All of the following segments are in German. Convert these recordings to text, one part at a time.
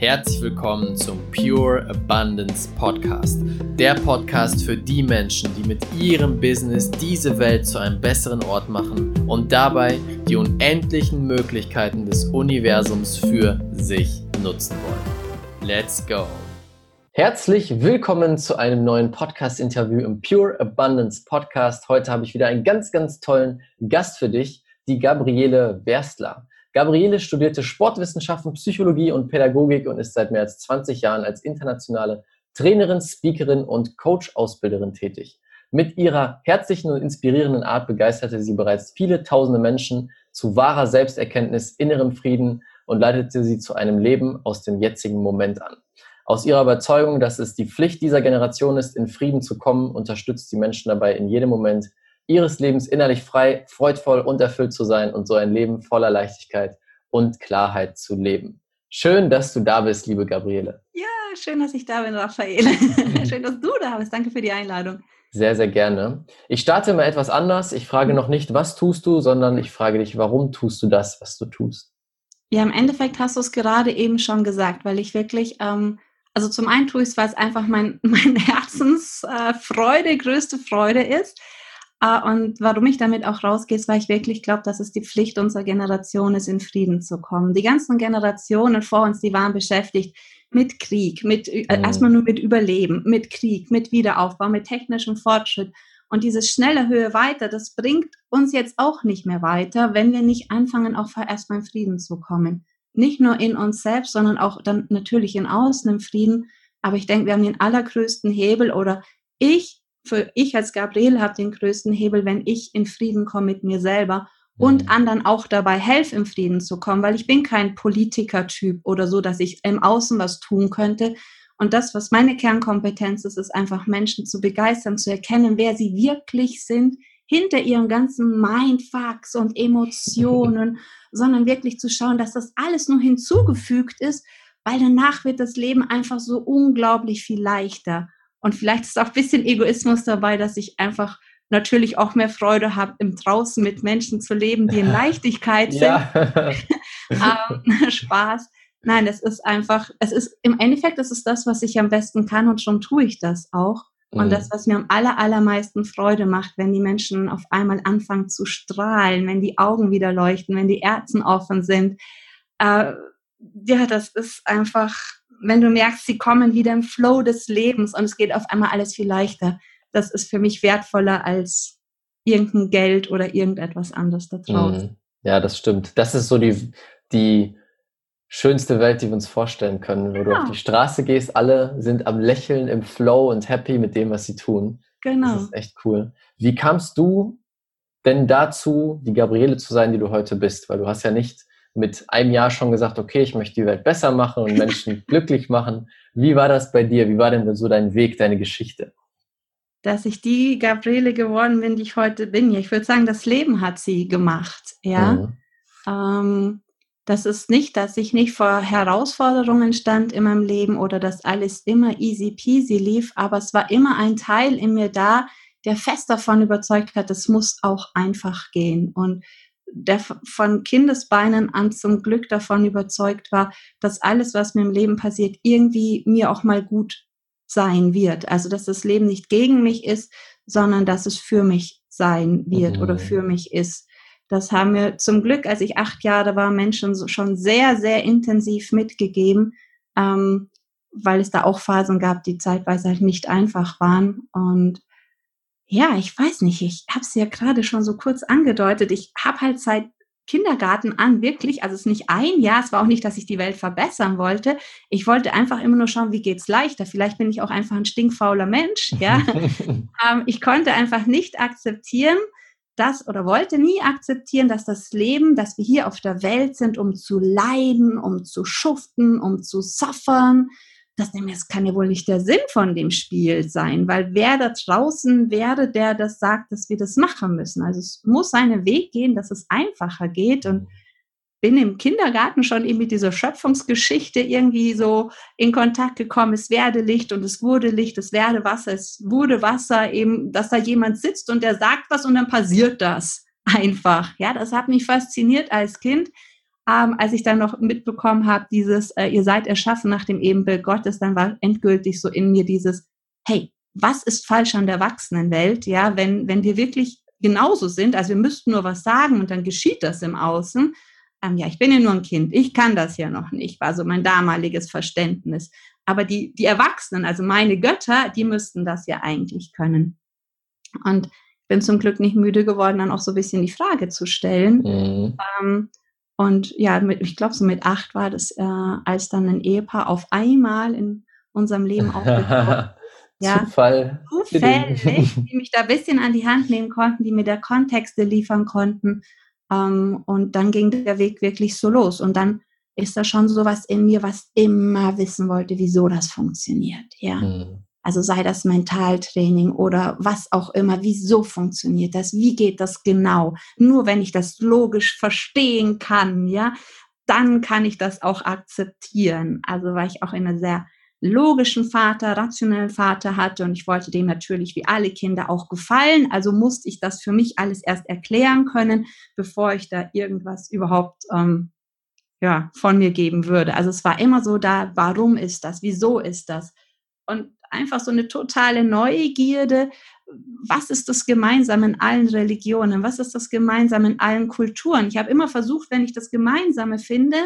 Herzlich willkommen zum Pure Abundance Podcast. Der Podcast für die Menschen, die mit ihrem Business diese Welt zu einem besseren Ort machen und dabei die unendlichen Möglichkeiten des Universums für sich nutzen wollen. Let's go! Herzlich willkommen zu einem neuen Podcast-Interview im Pure Abundance Podcast. Heute habe ich wieder einen ganz, ganz tollen Gast für dich, die Gabriele Werstler. Gabriele studierte Sportwissenschaften, Psychologie und Pädagogik und ist seit mehr als 20 Jahren als internationale Trainerin, Speakerin und Coach-Ausbilderin tätig. Mit ihrer herzlichen und inspirierenden Art begeisterte sie bereits viele tausende Menschen zu wahrer Selbsterkenntnis, innerem Frieden und leitete sie zu einem Leben aus dem jetzigen Moment an. Aus ihrer Überzeugung, dass es die Pflicht dieser Generation ist, in Frieden zu kommen, unterstützt die Menschen dabei in jedem Moment ihres Lebens innerlich frei, freudvoll und erfüllt zu sein und so ein Leben voller Leichtigkeit und Klarheit zu leben. Schön, dass du da bist, liebe Gabriele. Ja, schön, dass ich da bin, Raphael. schön, dass du da bist. Danke für die Einladung. Sehr, sehr gerne. Ich starte mal etwas anders. Ich frage noch nicht, was tust du, sondern ich frage dich, warum tust du das, was du tust? Ja, im Endeffekt hast du es gerade eben schon gesagt, weil ich wirklich, ähm, also zum einen tue ich es, weil es einfach mein, mein Herzensfreude, äh, größte Freude ist. Ah, und warum ich damit auch rausgehe, ist, weil ich wirklich glaube, dass es die Pflicht unserer Generation ist, in Frieden zu kommen. Die ganzen Generationen vor uns, die waren beschäftigt mit Krieg, mit äh, mhm. erstmal nur mit Überleben, mit Krieg, mit Wiederaufbau, mit technischem Fortschritt. Und dieses schnelle Höhe weiter, das bringt uns jetzt auch nicht mehr weiter, wenn wir nicht anfangen, auch erstmal in Frieden zu kommen. Nicht nur in uns selbst, sondern auch dann natürlich in außen im Frieden. Aber ich denke, wir haben den allergrößten Hebel oder ich für ich als Gabriele habe den größten Hebel, wenn ich in Frieden komme mit mir selber und mhm. anderen auch dabei helfe, im Frieden zu kommen, weil ich bin kein Politikertyp oder so, dass ich im Außen was tun könnte. Und das, was meine Kernkompetenz ist, ist einfach Menschen zu begeistern, zu erkennen, wer sie wirklich sind, hinter ihren ganzen Mindfucks und Emotionen, sondern wirklich zu schauen, dass das alles nur hinzugefügt ist, weil danach wird das Leben einfach so unglaublich viel leichter. Und vielleicht ist auch ein bisschen Egoismus dabei, dass ich einfach natürlich auch mehr Freude habe, im Draußen mit Menschen zu leben, die in Leichtigkeit sind. ähm, Spaß. Nein, es ist einfach, es ist im Endeffekt, es ist das, was ich am besten kann und schon tue ich das auch. Und mhm. das, was mir am aller, allermeisten Freude macht, wenn die Menschen auf einmal anfangen zu strahlen, wenn die Augen wieder leuchten, wenn die Herzen offen sind. Äh, ja, das ist einfach, wenn du merkst, sie kommen wieder im Flow des Lebens und es geht auf einmal alles viel leichter, das ist für mich wertvoller als irgendein Geld oder irgendetwas anderes da draußen. Mhm. Ja, das stimmt. Das ist so die, die schönste Welt, die wir uns vorstellen können, wo genau. du auf die Straße gehst, alle sind am Lächeln, im Flow und happy mit dem, was sie tun. Genau. Das ist echt cool. Wie kamst du denn dazu, die Gabriele zu sein, die du heute bist? Weil du hast ja nicht mit einem Jahr schon gesagt, okay, ich möchte die Welt besser machen und Menschen glücklich machen. Wie war das bei dir? Wie war denn so dein Weg, deine Geschichte? Dass ich die Gabriele geworden bin, die ich heute bin. Ich würde sagen, das Leben hat sie gemacht. Ja. Mhm. Ähm, das ist nicht, dass ich nicht vor Herausforderungen stand in meinem Leben oder dass alles immer easy peasy lief, aber es war immer ein Teil in mir da, der fest davon überzeugt hat, es muss auch einfach gehen. Und der von Kindesbeinen an zum Glück davon überzeugt war, dass alles, was mir im Leben passiert, irgendwie mir auch mal gut sein wird. Also, dass das Leben nicht gegen mich ist, sondern dass es für mich sein wird mhm. oder für mich ist. Das haben mir zum Glück, als ich acht Jahre war, Menschen schon sehr, sehr intensiv mitgegeben, ähm, weil es da auch Phasen gab, die zeitweise halt nicht einfach waren. Und ja, ich weiß nicht, ich habe es ja gerade schon so kurz angedeutet. Ich habe halt seit Kindergarten an wirklich, also es ist nicht ein Jahr, es war auch nicht, dass ich die Welt verbessern wollte. Ich wollte einfach immer nur schauen, wie geht's leichter. Vielleicht bin ich auch einfach ein stinkfauler Mensch. Ja, ähm, ich konnte einfach nicht akzeptieren, dass oder wollte nie akzeptieren, dass das Leben, dass wir hier auf der Welt sind, um zu leiden, um zu schuften, um zu suffern, das, kann ja wohl nicht der Sinn von dem Spiel sein, weil wer da draußen wäre, der das sagt, dass wir das machen müssen. Also es muss seinen Weg gehen, dass es einfacher geht und bin im Kindergarten schon eben mit dieser Schöpfungsgeschichte irgendwie so in Kontakt gekommen. Es werde Licht und es wurde Licht, es werde Wasser, es wurde Wasser, eben, dass da jemand sitzt und der sagt was und dann passiert das einfach. Ja, das hat mich fasziniert als Kind. Ähm, als ich dann noch mitbekommen habe, dieses, äh, ihr seid erschaffen nach dem Ebenbild Gottes, dann war endgültig so in mir dieses, hey, was ist falsch an der Erwachsenenwelt, ja, wenn, wenn wir wirklich genauso sind, also wir müssten nur was sagen und dann geschieht das im Außen. Ähm, ja, ich bin ja nur ein Kind, ich kann das ja noch nicht, war so mein damaliges Verständnis. Aber die, die Erwachsenen, also meine Götter, die müssten das ja eigentlich können. Und ich bin zum Glück nicht müde geworden, dann auch so ein bisschen die Frage zu stellen. Mhm. Ähm, und ja, mit, ich glaube, so mit acht war das, äh, als dann ein Ehepaar auf einmal in unserem Leben aufgetaucht ja, Zufall. Zufällig, die mich da ein bisschen an die Hand nehmen konnten, die mir da Kontexte liefern konnten. Ähm, und dann ging der Weg wirklich so los. Und dann ist da schon sowas in mir, was immer wissen wollte, wieso das funktioniert. Ja. Mhm. Also sei das Mentaltraining oder was auch immer, wieso funktioniert das? Wie geht das genau? Nur wenn ich das logisch verstehen kann, ja, dann kann ich das auch akzeptieren. Also weil ich auch in einer sehr logischen Vater, rationellen Vater hatte und ich wollte dem natürlich wie alle Kinder auch gefallen. Also musste ich das für mich alles erst erklären können, bevor ich da irgendwas überhaupt ähm, ja, von mir geben würde. Also es war immer so da, warum ist das? Wieso ist das? Und einfach so eine totale Neugierde. Was ist das Gemeinsame in allen Religionen? Was ist das Gemeinsame in allen Kulturen? Ich habe immer versucht, wenn ich das Gemeinsame finde,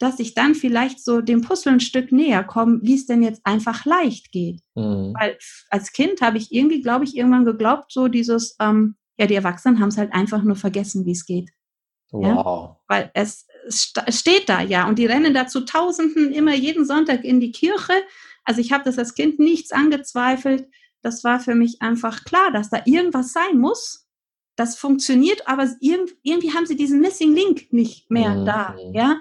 dass ich dann vielleicht so dem Puzzle ein Stück näher komme, wie es denn jetzt einfach leicht geht. Mhm. Weil als Kind habe ich irgendwie, glaube ich, irgendwann geglaubt, so dieses, ähm, ja, die Erwachsenen haben es halt einfach nur vergessen, wie es geht. Wow. Ja? Weil es, es steht da ja und die rennen da zu Tausenden immer jeden Sonntag in die Kirche. Also ich habe das als Kind nichts angezweifelt. Das war für mich einfach klar, dass da irgendwas sein muss. Das funktioniert, aber irgendwie haben sie diesen Missing Link nicht mehr mhm. da. Ja,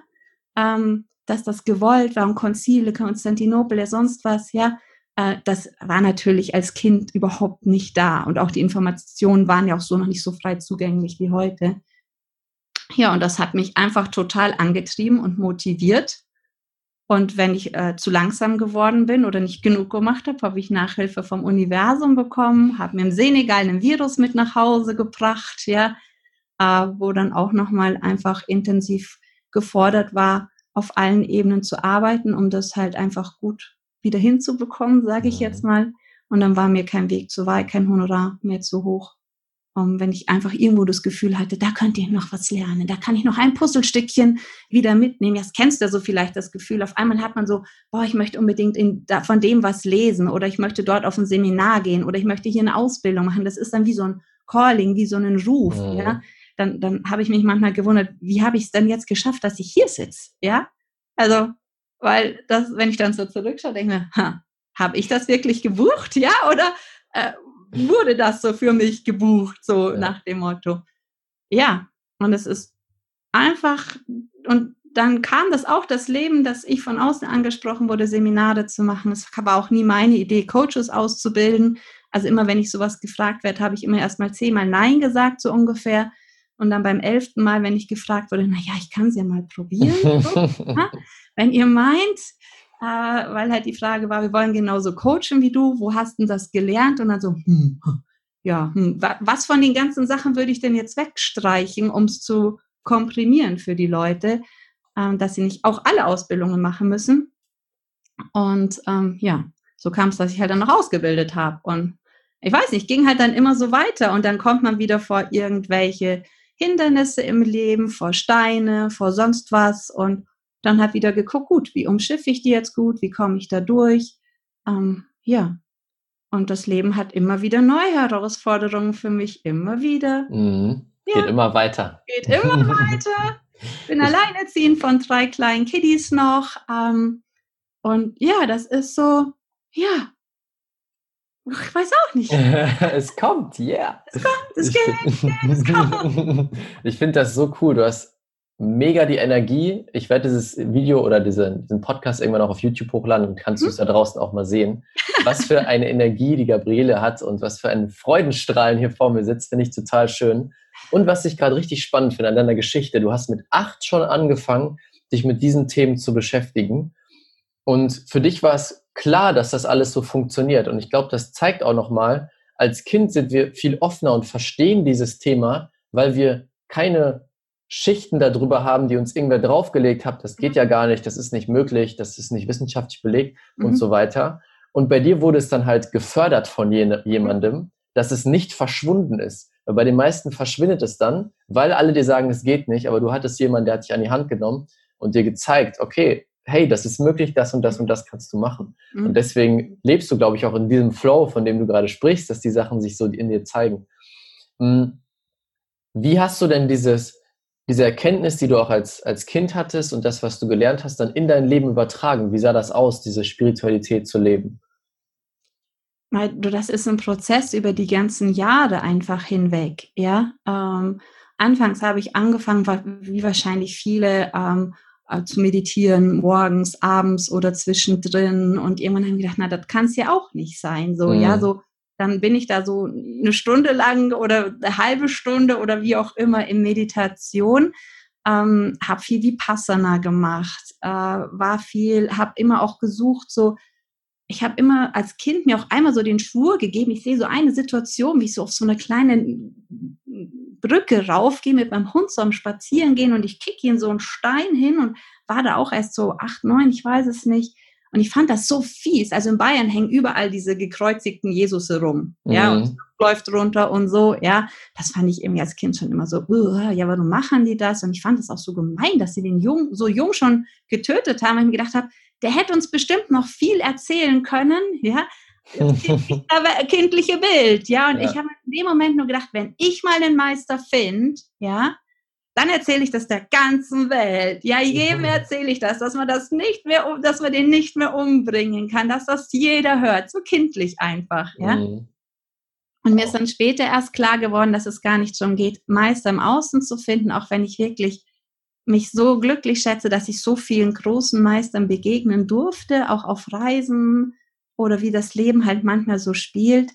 ähm, dass das gewollt war und Konzile, Konstantinopel, sonst was, ja, äh, das war natürlich als Kind überhaupt nicht da. Und auch die Informationen waren ja auch so noch nicht so frei zugänglich wie heute. Ja, und das hat mich einfach total angetrieben und motiviert. Und wenn ich äh, zu langsam geworden bin oder nicht genug gemacht habe, habe ich Nachhilfe vom Universum bekommen, habe mir im Senegal einen Virus mit nach Hause gebracht, ja, äh, wo dann auch nochmal einfach intensiv gefordert war, auf allen Ebenen zu arbeiten, um das halt einfach gut wieder hinzubekommen, sage ich jetzt mhm. mal. Und dann war mir kein Weg zu weit, kein Honorar mehr zu hoch. Um, wenn ich einfach irgendwo das Gefühl hatte, da könnt ihr noch was lernen, da kann ich noch ein Puzzlestückchen wieder mitnehmen. Das kennst du ja so vielleicht das Gefühl. Auf einmal hat man so, boah, ich möchte unbedingt in, da, von dem was lesen oder ich möchte dort auf ein Seminar gehen oder ich möchte hier eine Ausbildung machen. Das ist dann wie so ein Calling, wie so ein Ruf, mhm. ja dann, dann habe ich mich manchmal gewundert, wie habe ich es denn jetzt geschafft, dass ich hier sitze? Ja, also, weil das, wenn ich dann so zurückschaue, denke ich mir, habe ich das wirklich gebucht? Ja, oder äh, wurde das so für mich gebucht, so ja. nach dem Motto? Ja, und es ist einfach, und dann kam das auch, das Leben, dass ich von außen angesprochen wurde, Seminare zu machen. Es war auch nie meine Idee, Coaches auszubilden. Also immer, wenn ich sowas gefragt werde, habe ich immer erst mal zehnmal Nein gesagt, so ungefähr. Und dann beim elften Mal, wenn ich gefragt wurde, na ja, ich kann es ja mal probieren. So, wenn ihr meint, äh, weil halt die Frage war, wir wollen genauso coachen wie du, wo hast du das gelernt? Und dann so, hm, ja, hm, was von den ganzen Sachen würde ich denn jetzt wegstreichen, um es zu komprimieren für die Leute, äh, dass sie nicht auch alle Ausbildungen machen müssen. Und ähm, ja, so kam es, dass ich halt dann noch ausgebildet habe. Und ich weiß nicht, ging halt dann immer so weiter und dann kommt man wieder vor irgendwelche Hindernisse im Leben, vor Steine, vor sonst was und dann hat wieder geguckt, gut, wie umschiffe ich die jetzt gut, wie komme ich da durch? Ähm, ja. Und das Leben hat immer wieder neue Herausforderungen für mich, immer wieder. Mhm. Ja. Geht immer weiter. Geht immer weiter. Bin alleinerziehend von drei kleinen Kiddies noch. Ähm, und ja, das ist so, ja, ich weiß auch nicht. es kommt, ja. Yeah. Es kommt, es geht, es kommt. ich finde das so cool. Du hast mega die Energie. Ich werde dieses Video oder diese, diesen Podcast irgendwann auch auf YouTube hochladen und kannst hm? du es da draußen auch mal sehen. Was für eine Energie die Gabriele hat und was für ein Freudenstrahlen hier vor mir sitzt, finde ich total schön. Und was ich gerade richtig spannend finde an deiner Geschichte, du hast mit acht schon angefangen, dich mit diesen Themen zu beschäftigen. Und für dich war es klar, dass das alles so funktioniert. Und ich glaube, das zeigt auch nochmal, als Kind sind wir viel offener und verstehen dieses Thema, weil wir keine Schichten darüber haben, die uns irgendwer draufgelegt hat, das geht ja gar nicht, das ist nicht möglich, das ist nicht wissenschaftlich belegt mhm. und so weiter. Und bei dir wurde es dann halt gefördert von jemandem, dass es nicht verschwunden ist. Weil bei den meisten verschwindet es dann, weil alle dir sagen, es geht nicht, aber du hattest jemanden, der hat dich an die Hand genommen und dir gezeigt, okay, hey, das ist möglich, das und das und das kannst du machen. Mhm. Und deswegen lebst du, glaube ich, auch in diesem Flow, von dem du gerade sprichst, dass die Sachen sich so in dir zeigen. Hm. Wie hast du denn dieses, diese Erkenntnis, die du auch als, als Kind hattest und das, was du gelernt hast, dann in dein Leben übertragen? Wie sah das aus, diese Spiritualität zu leben? Das ist ein Prozess über die ganzen Jahre einfach hinweg. Ja, ähm, anfangs habe ich angefangen, wie wahrscheinlich viele, ähm, äh, zu meditieren, morgens, abends oder zwischendrin. Und irgendwann haben wir gedacht, na, das kann es ja auch nicht sein. So, mhm. ja, so, dann bin ich da so eine Stunde lang oder eine halbe Stunde oder wie auch immer in Meditation. Ähm, habe viel Vipassana gemacht, äh, war viel, habe immer auch gesucht, so ich habe immer als Kind mir auch einmal so den Schwur gegeben, ich sehe so eine Situation, wie ich so auf so eine kleine Brücke raufgehe mit meinem Hund so am Spazieren gehen und ich kicke ihn so einen Stein hin und war da auch erst so acht, neun, ich weiß es nicht. Und ich fand das so fies. Also in Bayern hängen überall diese gekreuzigten Jesus rum. Mhm. Ja, und läuft runter und so. Ja, das fand ich irgendwie als Kind schon immer so, ja, warum machen die das? Und ich fand es auch so gemein, dass sie den Jung, so jung schon getötet haben. Und ich mir gedacht habe, der hätte uns bestimmt noch viel erzählen können, ja, kindliche Bild, ja. Und ja. ich habe in dem Moment nur gedacht, wenn ich mal den Meister finde, ja, dann erzähle ich das der ganzen Welt. Ja, jedem erzähle ich das, dass man das nicht mehr, dass man den nicht mehr umbringen kann, dass das jeder hört, so kindlich einfach, ja. Mhm. Und mir ist dann später erst klar geworden, dass es gar nicht schon geht, Meister im Außen zu finden, auch wenn ich wirklich mich so glücklich schätze, dass ich so vielen großen Meistern begegnen durfte, auch auf Reisen oder wie das Leben halt manchmal so spielt,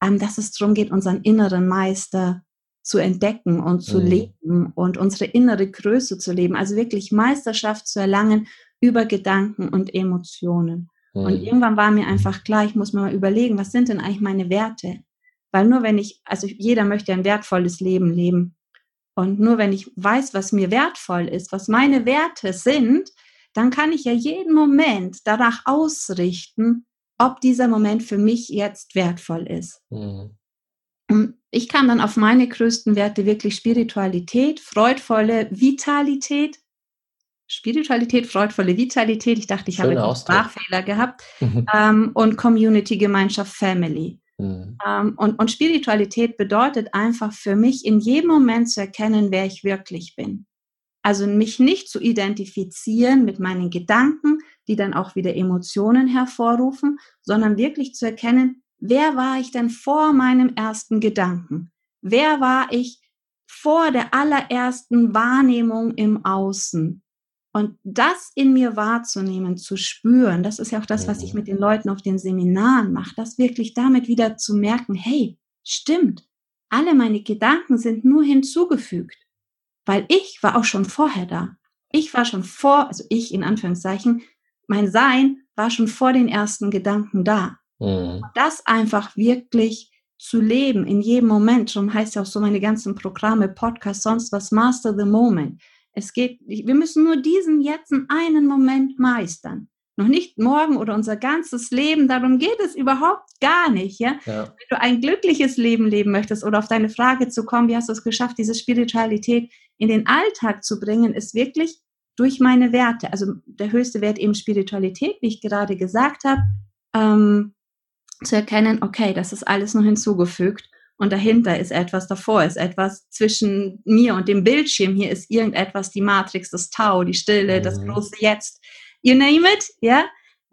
ähm, dass es darum geht, unseren inneren Meister zu entdecken und zu mhm. leben und unsere innere Größe zu leben. Also wirklich Meisterschaft zu erlangen über Gedanken und Emotionen. Mhm. Und irgendwann war mir einfach klar, ich muss mir mal überlegen, was sind denn eigentlich meine Werte? Weil nur wenn ich, also jeder möchte ein wertvolles Leben leben. Und nur wenn ich weiß, was mir wertvoll ist, was meine Werte sind, dann kann ich ja jeden Moment danach ausrichten, ob dieser Moment für mich jetzt wertvoll ist. Mhm. Und ich kam dann auf meine größten Werte wirklich Spiritualität, freudvolle Vitalität. Spiritualität, freudvolle Vitalität. Ich dachte, ich Schöne habe einen Sprachfehler gehabt. Mhm. Ähm, und Community, Gemeinschaft, Family. Mhm. Ähm, und, und Spiritualität bedeutet einfach für mich, in jedem Moment zu erkennen, wer ich wirklich bin. Also mich nicht zu identifizieren mit meinen Gedanken, die dann auch wieder Emotionen hervorrufen, sondern wirklich zu erkennen, wer war ich denn vor meinem ersten Gedanken? Wer war ich vor der allerersten Wahrnehmung im Außen? Und das in mir wahrzunehmen, zu spüren, das ist ja auch das, was ich mhm. mit den Leuten auf den Seminaren mache, das wirklich damit wieder zu merken, hey, stimmt, alle meine Gedanken sind nur hinzugefügt, weil ich war auch schon vorher da. Ich war schon vor, also ich in Anführungszeichen, mein Sein war schon vor den ersten Gedanken da. Mhm. Das einfach wirklich zu leben in jedem Moment, schon heißt ja auch so meine ganzen Programme, Podcasts, sonst was, Master the Moment es geht, wir müssen nur diesen jetzt einen Moment meistern. Noch nicht morgen oder unser ganzes Leben. Darum geht es überhaupt gar nicht. Ja? ja? Wenn du ein glückliches Leben leben möchtest oder auf deine Frage zu kommen, wie hast du es geschafft, diese Spiritualität in den Alltag zu bringen, ist wirklich durch meine Werte. Also der höchste Wert eben Spiritualität, wie ich gerade gesagt habe, ähm, zu erkennen, okay, das ist alles noch hinzugefügt und dahinter ist etwas, davor ist etwas, zwischen mir und dem Bildschirm hier ist irgendetwas, die Matrix, das Tau, die Stille, mhm. das große Jetzt, you name it, ja,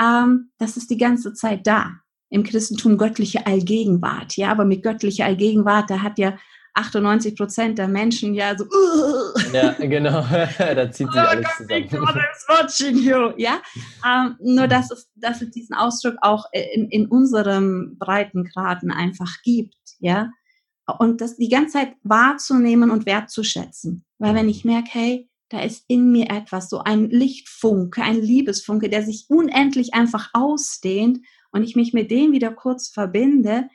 ähm, das ist die ganze Zeit da. Im Christentum göttliche Allgegenwart, ja, aber mit göttlicher Allgegenwart, da hat ja 98 Prozent der Menschen ja so. Uh, ja, genau. da zieht sich oh alles zusammen. God is watching you. Ja, ähm, nur dass es, dass es diesen Ausdruck auch in, in unserem Breitengraden einfach gibt. Ja, und das die ganze Zeit wahrzunehmen und wertzuschätzen. Weil wenn ich merke, hey, da ist in mir etwas, so ein Lichtfunke, ein Liebesfunke, der sich unendlich einfach ausdehnt und ich mich mit dem wieder kurz verbinde,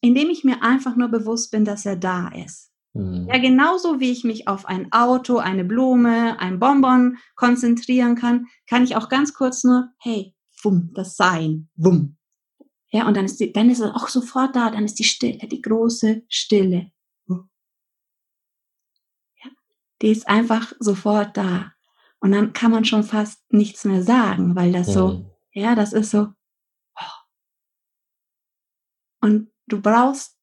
indem ich mir einfach nur bewusst bin, dass er da ist. Mhm. Ja, genauso wie ich mich auf ein Auto, eine Blume, ein Bonbon konzentrieren kann, kann ich auch ganz kurz nur, hey, wumm, das Sein, wumm. Ja, und dann ist die, dann ist es auch sofort da, dann ist die Stille, die große Stille. Ja, die ist einfach sofort da. Und dann kann man schon fast nichts mehr sagen, weil das so, mhm. ja, das ist so. Oh. Und du brauchst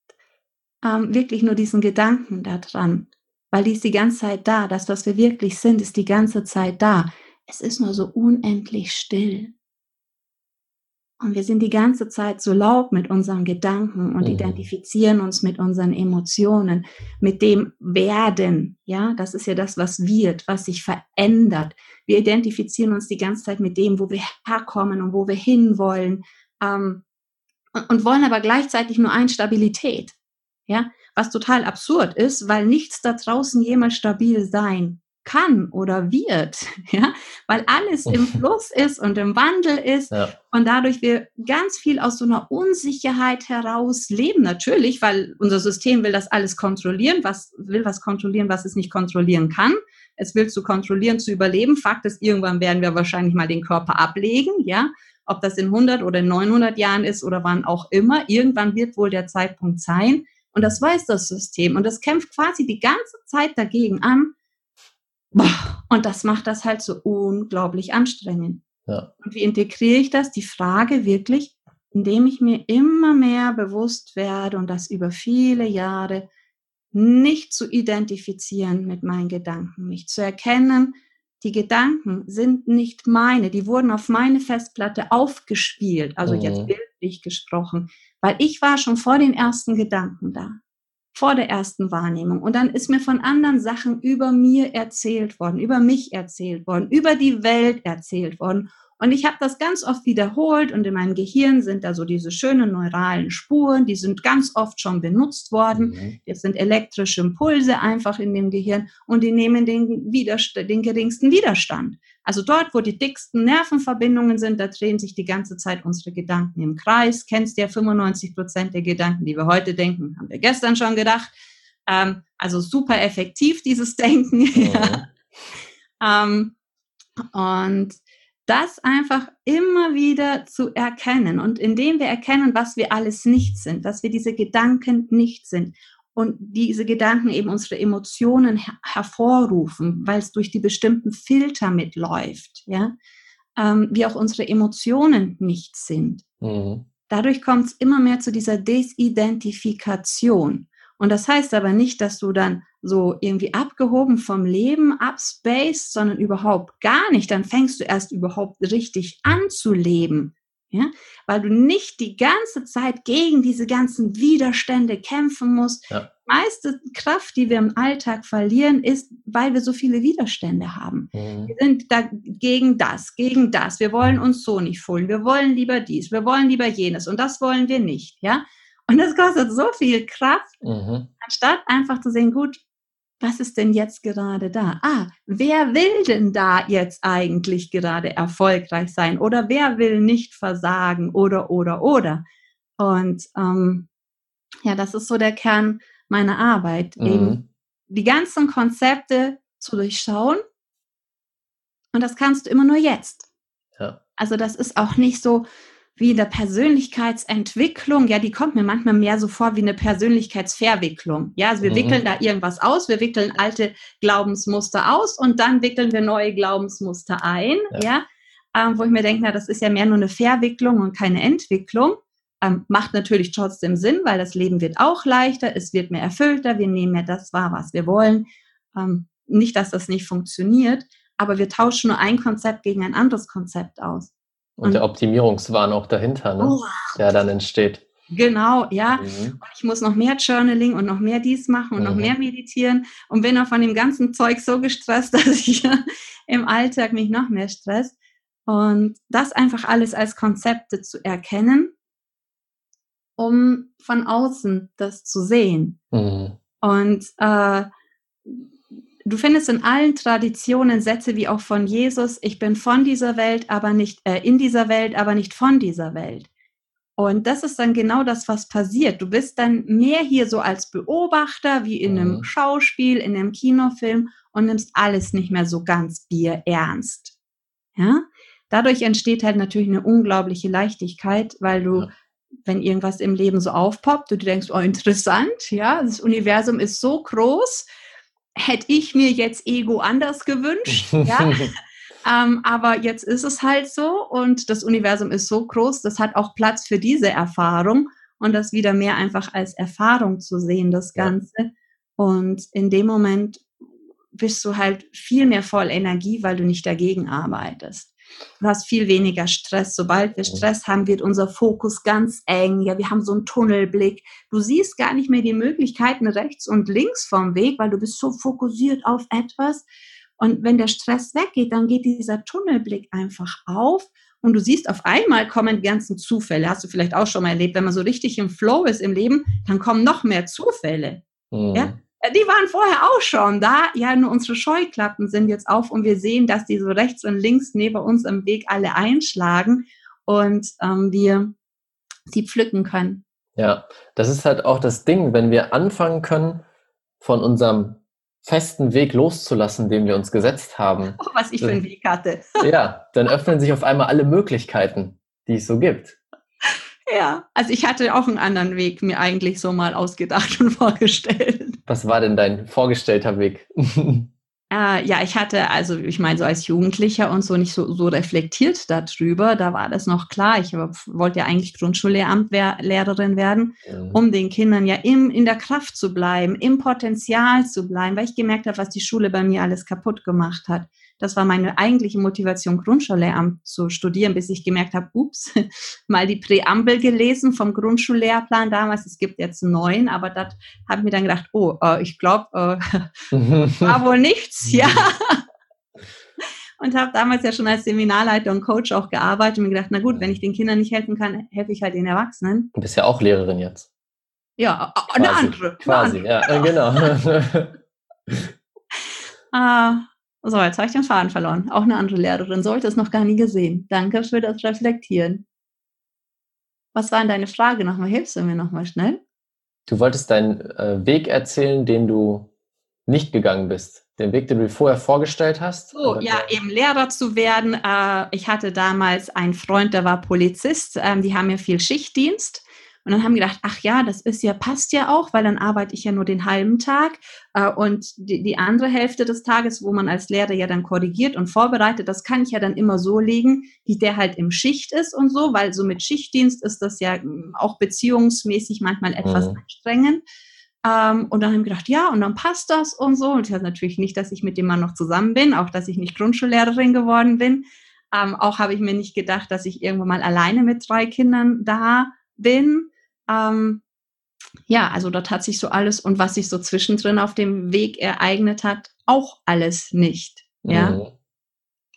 ähm, wirklich nur diesen Gedanken da dran, weil die ist die ganze Zeit da. Das, was wir wirklich sind, ist die ganze Zeit da. Es ist nur so unendlich still. Und wir sind die ganze Zeit so laut mit unseren Gedanken und mhm. identifizieren uns mit unseren Emotionen, mit dem Werden. Ja, das ist ja das, was wird, was sich verändert. Wir identifizieren uns die ganze Zeit mit dem, wo wir herkommen und wo wir hinwollen. Ähm, und, wollen aber gleichzeitig nur Einstabilität. Ja, was total absurd ist, weil nichts da draußen jemals stabil sein kann oder wird, ja, weil alles im Fluss ist und im Wandel ist ja. und dadurch wir ganz viel aus so einer Unsicherheit heraus leben, natürlich, weil unser System will das alles kontrollieren, was will was kontrollieren, was es nicht kontrollieren kann. Es will zu kontrollieren, zu überleben. Fakt ist, irgendwann werden wir wahrscheinlich mal den Körper ablegen, ja, ob das in 100 oder in 900 Jahren ist oder wann auch immer. Irgendwann wird wohl der Zeitpunkt sein, und das weiß das System. Und das kämpft quasi die ganze Zeit dagegen an. Und das macht das halt so unglaublich anstrengend. Ja. Und wie integriere ich das? Die Frage wirklich, indem ich mir immer mehr bewusst werde und das über viele Jahre nicht zu identifizieren mit meinen Gedanken, mich zu erkennen, die Gedanken sind nicht meine, die wurden auf meine Festplatte aufgespielt, also mhm. jetzt bildlich gesprochen. Weil ich war schon vor den ersten Gedanken da, vor der ersten Wahrnehmung. Und dann ist mir von anderen Sachen über mir erzählt worden, über mich erzählt worden, über die Welt erzählt worden. Und ich habe das ganz oft wiederholt und in meinem Gehirn sind da so diese schönen neuralen Spuren, die sind ganz oft schon benutzt worden. Mhm. Jetzt sind elektrische Impulse einfach in dem Gehirn und die nehmen den, Widerstand, den geringsten Widerstand. Also dort, wo die dicksten Nervenverbindungen sind, da drehen sich die ganze Zeit unsere Gedanken im Kreis. Kennst ja 95 Prozent der Gedanken, die wir heute denken, haben wir gestern schon gedacht. Ähm, also super effektiv, dieses Denken. ja. ähm, und das einfach immer wieder zu erkennen. Und indem wir erkennen, was wir alles nicht sind, dass wir diese Gedanken nicht sind und diese Gedanken eben unsere Emotionen her hervorrufen, weil es durch die bestimmten Filter mitläuft, ja, ähm, wie auch unsere Emotionen nicht sind. Mhm. Dadurch kommt es immer mehr zu dieser Desidentifikation. Und das heißt aber nicht, dass du dann so irgendwie abgehoben vom Leben abspaced, sondern überhaupt gar nicht. Dann fängst du erst überhaupt richtig an zu leben. Ja, weil du nicht die ganze Zeit gegen diese ganzen Widerstände kämpfen musst. Ja. Die meiste Kraft, die wir im Alltag verlieren, ist, weil wir so viele Widerstände haben. Mhm. Wir sind da gegen das, gegen das. Wir wollen uns so nicht fühlen. Wir wollen lieber dies. Wir wollen lieber jenes. Und das wollen wir nicht. Ja, und das kostet so viel Kraft, mhm. anstatt einfach zu sehen, gut, was ist denn jetzt gerade da? Ah, wer will denn da jetzt eigentlich gerade erfolgreich sein? Oder wer will nicht versagen? Oder, oder, oder. Und ähm, ja, das ist so der Kern meiner Arbeit, mhm. eben die ganzen Konzepte zu durchschauen. Und das kannst du immer nur jetzt. Ja. Also das ist auch nicht so, wie in der Persönlichkeitsentwicklung, ja, die kommt mir manchmal mehr so vor wie eine Persönlichkeitsverwicklung. Ja, also wir mhm. wickeln da irgendwas aus, wir wickeln alte Glaubensmuster aus und dann wickeln wir neue Glaubensmuster ein, ja, ja ähm, wo ich mir denke, na, das ist ja mehr nur eine Verwicklung und keine Entwicklung. Ähm, macht natürlich trotzdem Sinn, weil das Leben wird auch leichter, es wird mehr erfüllter, wir nehmen mehr das wahr, was wir wollen. Ähm, nicht, dass das nicht funktioniert, aber wir tauschen nur ein Konzept gegen ein anderes Konzept aus. Und, der Optimierungswahn auch dahinter, ne? Oh, der dann entsteht. Genau, ja. Mhm. Und ich muss noch mehr Journaling und noch mehr dies machen und mhm. noch mehr meditieren und bin auch von dem ganzen Zeug so gestresst, dass ich im Alltag mich noch mehr stresst. Und das einfach alles als Konzepte zu erkennen, um von außen das zu sehen. Mhm. Und äh, Du findest in allen Traditionen Sätze wie auch von Jesus, ich bin von dieser Welt, aber nicht äh, in dieser Welt, aber nicht von dieser Welt. Und das ist dann genau das, was passiert. Du bist dann mehr hier so als Beobachter, wie in einem mhm. Schauspiel, in einem Kinofilm und nimmst alles nicht mehr so ganz bierernst. Ja? Dadurch entsteht halt natürlich eine unglaubliche Leichtigkeit, weil du, ja. wenn irgendwas im Leben so aufpoppt, du denkst, oh, interessant, ja, das Universum ist so groß, hätte ich mir jetzt Ego anders gewünscht, ja. Ähm, aber jetzt ist es halt so und das Universum ist so groß, das hat auch Platz für diese Erfahrung und das wieder mehr einfach als Erfahrung zu sehen, das Ganze. Ja. Und in dem Moment bist du halt viel mehr voll Energie, weil du nicht dagegen arbeitest. Du hast viel weniger Stress. Sobald wir Stress haben, wird unser Fokus ganz eng. Ja, wir haben so einen Tunnelblick. Du siehst gar nicht mehr die Möglichkeiten rechts und links vom Weg, weil du bist so fokussiert auf etwas. Und wenn der Stress weggeht, dann geht dieser Tunnelblick einfach auf und du siehst, auf einmal kommen die ganzen Zufälle. Hast du vielleicht auch schon mal erlebt, wenn man so richtig im Flow ist im Leben, dann kommen noch mehr Zufälle. Mhm. Ja? Äh, die waren vorher auch schon da. Ja, nur unsere Scheuklappen sind jetzt auf und wir sehen, dass die so rechts und links neben uns im Weg alle einschlagen und ähm, wir sie pflücken können. Ja, das ist halt auch das Ding, wenn wir anfangen können, von unserem festen Weg loszulassen, den wir uns gesetzt haben. Oh, was ich für einen Weg hatte. ja, dann öffnen sich auf einmal alle Möglichkeiten, die es so gibt. Ja, also ich hatte auch einen anderen Weg mir eigentlich so mal ausgedacht und vorgestellt. Was war denn dein vorgestellter Weg? Äh, ja, ich hatte, also ich meine, so als Jugendlicher und so nicht so, so reflektiert darüber, da war das noch klar. Ich wollte ja eigentlich Grundschullehrerin werden, mhm. um den Kindern ja im, in der Kraft zu bleiben, im Potenzial zu bleiben, weil ich gemerkt habe, was die Schule bei mir alles kaputt gemacht hat. Das war meine eigentliche Motivation, Grundschullehramt zu studieren, bis ich gemerkt habe, ups, mal die Präambel gelesen vom Grundschullehrplan damals. Es gibt jetzt einen neuen, aber das habe ich mir dann gedacht, oh, äh, ich glaube, äh, war wohl nichts, ja. und habe damals ja schon als Seminarleiter und Coach auch gearbeitet und mir gedacht, na gut, wenn ich den Kindern nicht helfen kann, helfe ich halt den Erwachsenen. Du bist ja auch Lehrerin jetzt. Ja, quasi, eine andere. Quasi, eine andere. ja, genau. ah, so, jetzt habe ich den Faden verloren. Auch eine andere Lehrerin sollte es noch gar nie gesehen. Danke für das Reflektieren. Was war denn deine Frage nochmal? Hilfst du mir nochmal schnell? Du wolltest deinen äh, Weg erzählen, den du nicht gegangen bist. Den Weg, den du dir vorher vorgestellt hast? Oh, ja, eben Lehrer zu werden. Äh, ich hatte damals einen Freund, der war Polizist. Ähm, die haben ja viel Schichtdienst. Und dann haben wir gedacht, ach ja, das ist ja, passt ja auch, weil dann arbeite ich ja nur den halben Tag. Äh, und die, die andere Hälfte des Tages, wo man als Lehrer ja dann korrigiert und vorbereitet, das kann ich ja dann immer so legen, wie der halt im Schicht ist und so, weil so mit Schichtdienst ist das ja hm, auch beziehungsmäßig manchmal etwas mhm. anstrengend. Ähm, und dann haben wir gedacht, ja, und dann passt das und so. Und ich hatte natürlich nicht, dass ich mit dem Mann noch zusammen bin, auch dass ich nicht Grundschullehrerin geworden bin. Ähm, auch habe ich mir nicht gedacht, dass ich irgendwann mal alleine mit drei Kindern da bin. Ähm, ja, also dort hat sich so alles und was sich so zwischendrin auf dem Weg ereignet hat, auch alles nicht. Ja. Mhm.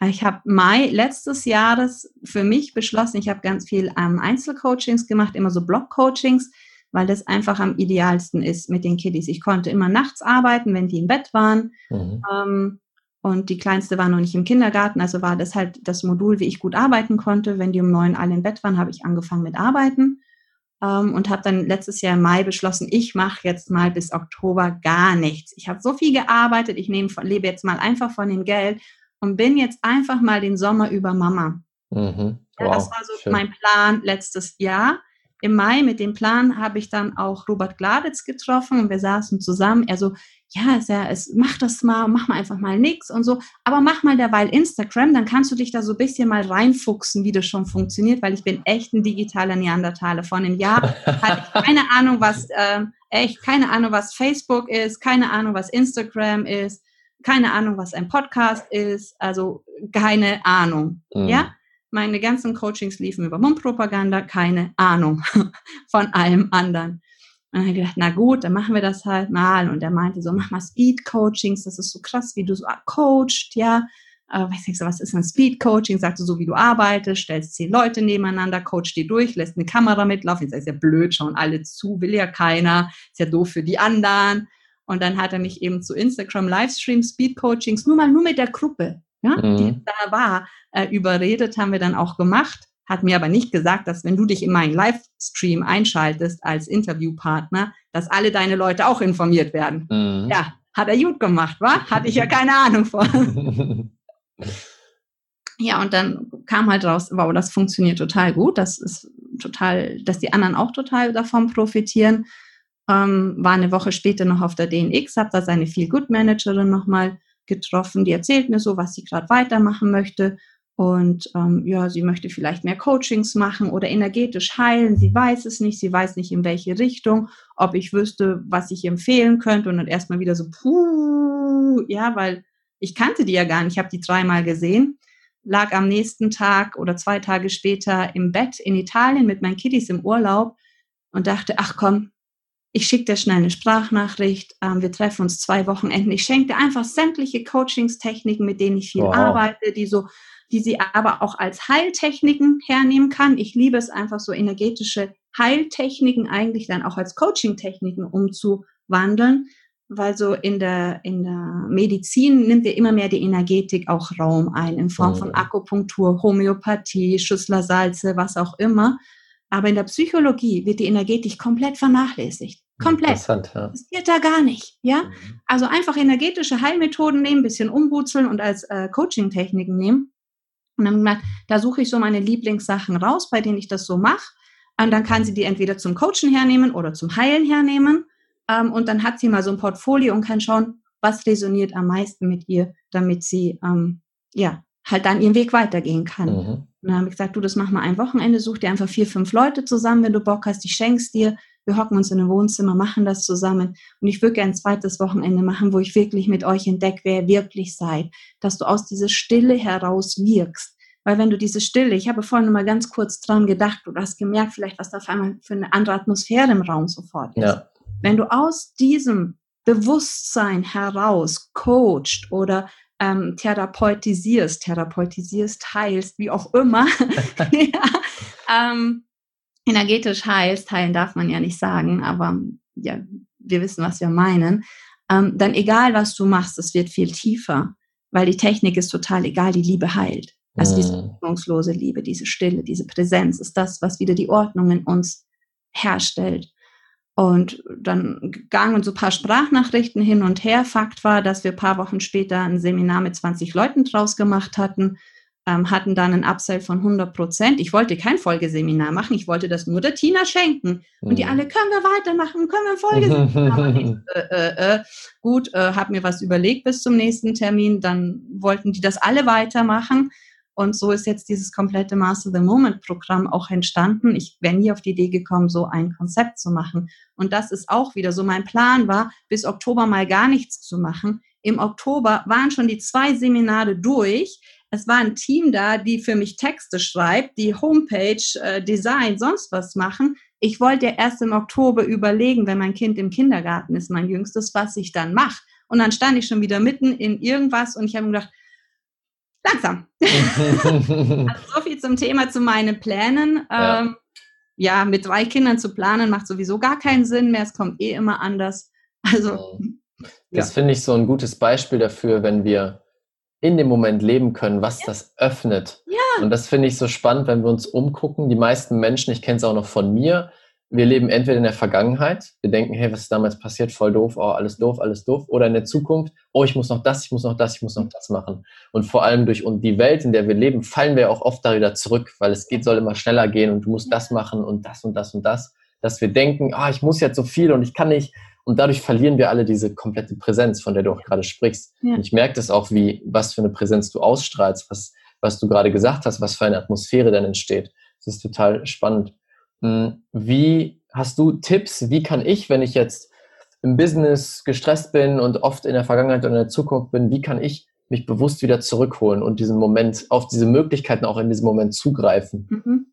Ich habe Mai letztes Jahres für mich beschlossen, ich habe ganz viel ähm, Einzelcoachings gemacht, immer so Blockcoachings, weil das einfach am idealsten ist mit den Kiddies. Ich konnte immer nachts arbeiten, wenn die im Bett waren. Mhm. Ähm, und die Kleinste war noch nicht im Kindergarten, also war das halt das Modul, wie ich gut arbeiten konnte. Wenn die um neun alle im Bett waren, habe ich angefangen mit Arbeiten ähm, und habe dann letztes Jahr im Mai beschlossen, ich mache jetzt mal bis Oktober gar nichts. Ich habe so viel gearbeitet, ich nehm, lebe jetzt mal einfach von dem Geld und bin jetzt einfach mal den Sommer über Mama. Mhm. Wow, ja, das war so schön. mein Plan letztes Jahr. Im Mai mit dem Plan habe ich dann auch Robert Gladitz getroffen und wir saßen zusammen. Er so, ja, es, ja, es, mach das mal, mach mal einfach mal nichts und so. Aber mach mal derweil Instagram, dann kannst du dich da so ein bisschen mal reinfuchsen, wie das schon funktioniert, weil ich bin echt ein digitaler Neandertaler. Vor einem Jahr hatte ich keine Ahnung, was, äh, echt keine Ahnung, was Facebook ist, keine Ahnung, was Instagram ist, keine Ahnung, was ein Podcast ist, also keine Ahnung, mhm. ja. Meine ganzen Coachings liefen über Mundpropaganda, keine Ahnung von allem anderen. Und dann habe ich gedacht, na gut, dann machen wir das halt mal. Und er meinte so, mach mal Speed-Coachings, das ist so krass, wie du so coacht, ja. Aber ich so, was ist ein Speed-Coaching? Sagte so, wie du arbeitest, stellst zehn Leute nebeneinander, coach die durch, lässt eine Kamera mitlaufen. Jetzt ist ja blöd, schauen alle zu, will ja keiner, ist ja doof für die anderen. Und dann hat er mich eben zu Instagram Livestream Speed Coachings nur mal nur mit der Gruppe, ja, mhm. die da war, äh, überredet, haben wir dann auch gemacht. Hat mir aber nicht gesagt, dass wenn du dich in meinen Livestream einschaltest als Interviewpartner, dass alle deine Leute auch informiert werden. Mhm. Ja, hat er gut gemacht, wa? Hatte ich ja keine Ahnung von. ja, und dann kam halt raus, wow, das funktioniert total gut. Das ist total, dass die anderen auch total davon profitieren. Ähm, war eine Woche später noch auf der DNX, habe da seine Feel Good Managerin nochmal getroffen. Die erzählt mir so, was sie gerade weitermachen möchte. Und ähm, ja, sie möchte vielleicht mehr Coachings machen oder energetisch heilen. Sie weiß es nicht. Sie weiß nicht, in welche Richtung. Ob ich wüsste, was ich empfehlen könnte. Und dann erstmal wieder so, puh, ja, weil ich kannte die ja gar nicht. Ich habe die dreimal gesehen. Lag am nächsten Tag oder zwei Tage später im Bett in Italien mit meinen Kiddies im Urlaub und dachte, ach komm, ich schicke dir schnell eine Sprachnachricht. Ähm, wir treffen uns zwei Wochenenden. Ich schenke dir einfach sämtliche Coachingstechniken, mit denen ich viel wow. arbeite, die so die sie aber auch als Heiltechniken hernehmen kann. Ich liebe es einfach so energetische Heiltechniken eigentlich dann auch als Coachingtechniken umzuwandeln, weil so in der, in der Medizin nimmt ja immer mehr die Energetik auch Raum ein, in Form von mhm. Akupunktur, Homöopathie, Schüsslersalze, was auch immer. Aber in der Psychologie wird die Energetik komplett vernachlässigt. Komplett. Ja. Das geht da gar nicht. Ja? Mhm. Also einfach energetische Heilmethoden nehmen, bisschen umbutzeln und als äh, Coaching-Techniken nehmen. Und dann gesagt, da suche ich so meine Lieblingssachen raus, bei denen ich das so mache. Und dann kann sie die entweder zum Coachen hernehmen oder zum Heilen hernehmen. Ähm, und dann hat sie mal so ein Portfolio und kann schauen, was resoniert am meisten mit ihr, damit sie ähm, ja halt dann ihren Weg weitergehen kann. Mhm. Und dann habe ich gesagt, du, das mach mal ein Wochenende, such dir einfach vier, fünf Leute zusammen, wenn du Bock hast, ich schenk's dir. Wir hocken uns in einem Wohnzimmer, machen das zusammen. Und ich würde gerne ein zweites Wochenende machen, wo ich wirklich mit euch entdecke, wer ihr wirklich seid. Dass du aus dieser Stille heraus wirkst. Weil wenn du diese Stille, ich habe vorhin mal ganz kurz dran gedacht, du hast gemerkt vielleicht, was da auf einmal für eine andere Atmosphäre im Raum sofort ist. Ja. Wenn du aus diesem Bewusstsein heraus coacht oder ähm, therapeutisierst, therapeutisierst, heilst, wie auch immer, ja, ähm, energetisch heilst, heilen darf man ja nicht sagen, aber ja, wir wissen, was wir meinen, ähm, dann egal, was du machst, es wird viel tiefer, weil die Technik ist total egal, die Liebe heilt. Also diese mhm. hoffnungslose Liebe, diese Stille, diese Präsenz ist das, was wieder die Ordnung in uns herstellt. Und dann gangen so ein paar Sprachnachrichten hin und her. Fakt war, dass wir ein paar Wochen später ein Seminar mit 20 Leuten draus gemacht hatten ähm, hatten dann einen Upsell von 100 Prozent. Ich wollte kein Folgeseminar machen, ich wollte das nur der Tina schenken. Und die mhm. alle, können wir weitermachen, können wir ein Folgeseminar machen? äh, äh, äh, gut, äh, habe mir was überlegt bis zum nächsten Termin, dann wollten die das alle weitermachen. Und so ist jetzt dieses komplette Master the Moment Programm auch entstanden. Ich wäre nie auf die Idee gekommen, so ein Konzept zu machen. Und das ist auch wieder so. Mein Plan war, bis Oktober mal gar nichts zu machen. Im Oktober waren schon die zwei Seminare durch es war ein Team da, die für mich Texte schreibt, die Homepage, äh, Design, sonst was machen. Ich wollte ja erst im Oktober überlegen, wenn mein Kind im Kindergarten ist, mein Jüngstes, was ich dann mache. Und dann stand ich schon wieder mitten in irgendwas und ich habe mir gedacht, langsam. also so viel zum Thema, zu meinen Plänen. Ja. Ähm, ja, mit drei Kindern zu planen macht sowieso gar keinen Sinn mehr. Es kommt eh immer anders. Also. Das ja. finde ich so ein gutes Beispiel dafür, wenn wir in dem Moment leben können, was ja. das öffnet. Ja. Und das finde ich so spannend, wenn wir uns umgucken. Die meisten Menschen, ich kenne es auch noch von mir, wir leben entweder in der Vergangenheit, wir denken, hey, was ist damals passiert, voll doof, oh, alles doof, alles doof, oder in der Zukunft, oh, ich muss noch das, ich muss noch das, ich muss noch das machen. Und vor allem durch die Welt, in der wir leben, fallen wir auch oft da wieder zurück, weil es geht, soll immer schneller gehen und du musst das machen und das und das und das, dass wir denken, ah, ich muss jetzt so viel und ich kann nicht und dadurch verlieren wir alle diese komplette Präsenz, von der du auch gerade sprichst. Ja. Und ich merke das auch, wie, was für eine Präsenz du ausstrahlst, was, was du gerade gesagt hast, was für eine Atmosphäre dann entsteht. Das ist total spannend. Hm, wie hast du Tipps? Wie kann ich, wenn ich jetzt im Business gestresst bin und oft in der Vergangenheit und in der Zukunft bin, wie kann ich mich bewusst wieder zurückholen und diesen Moment, auf diese Möglichkeiten auch in diesem Moment zugreifen? Mhm.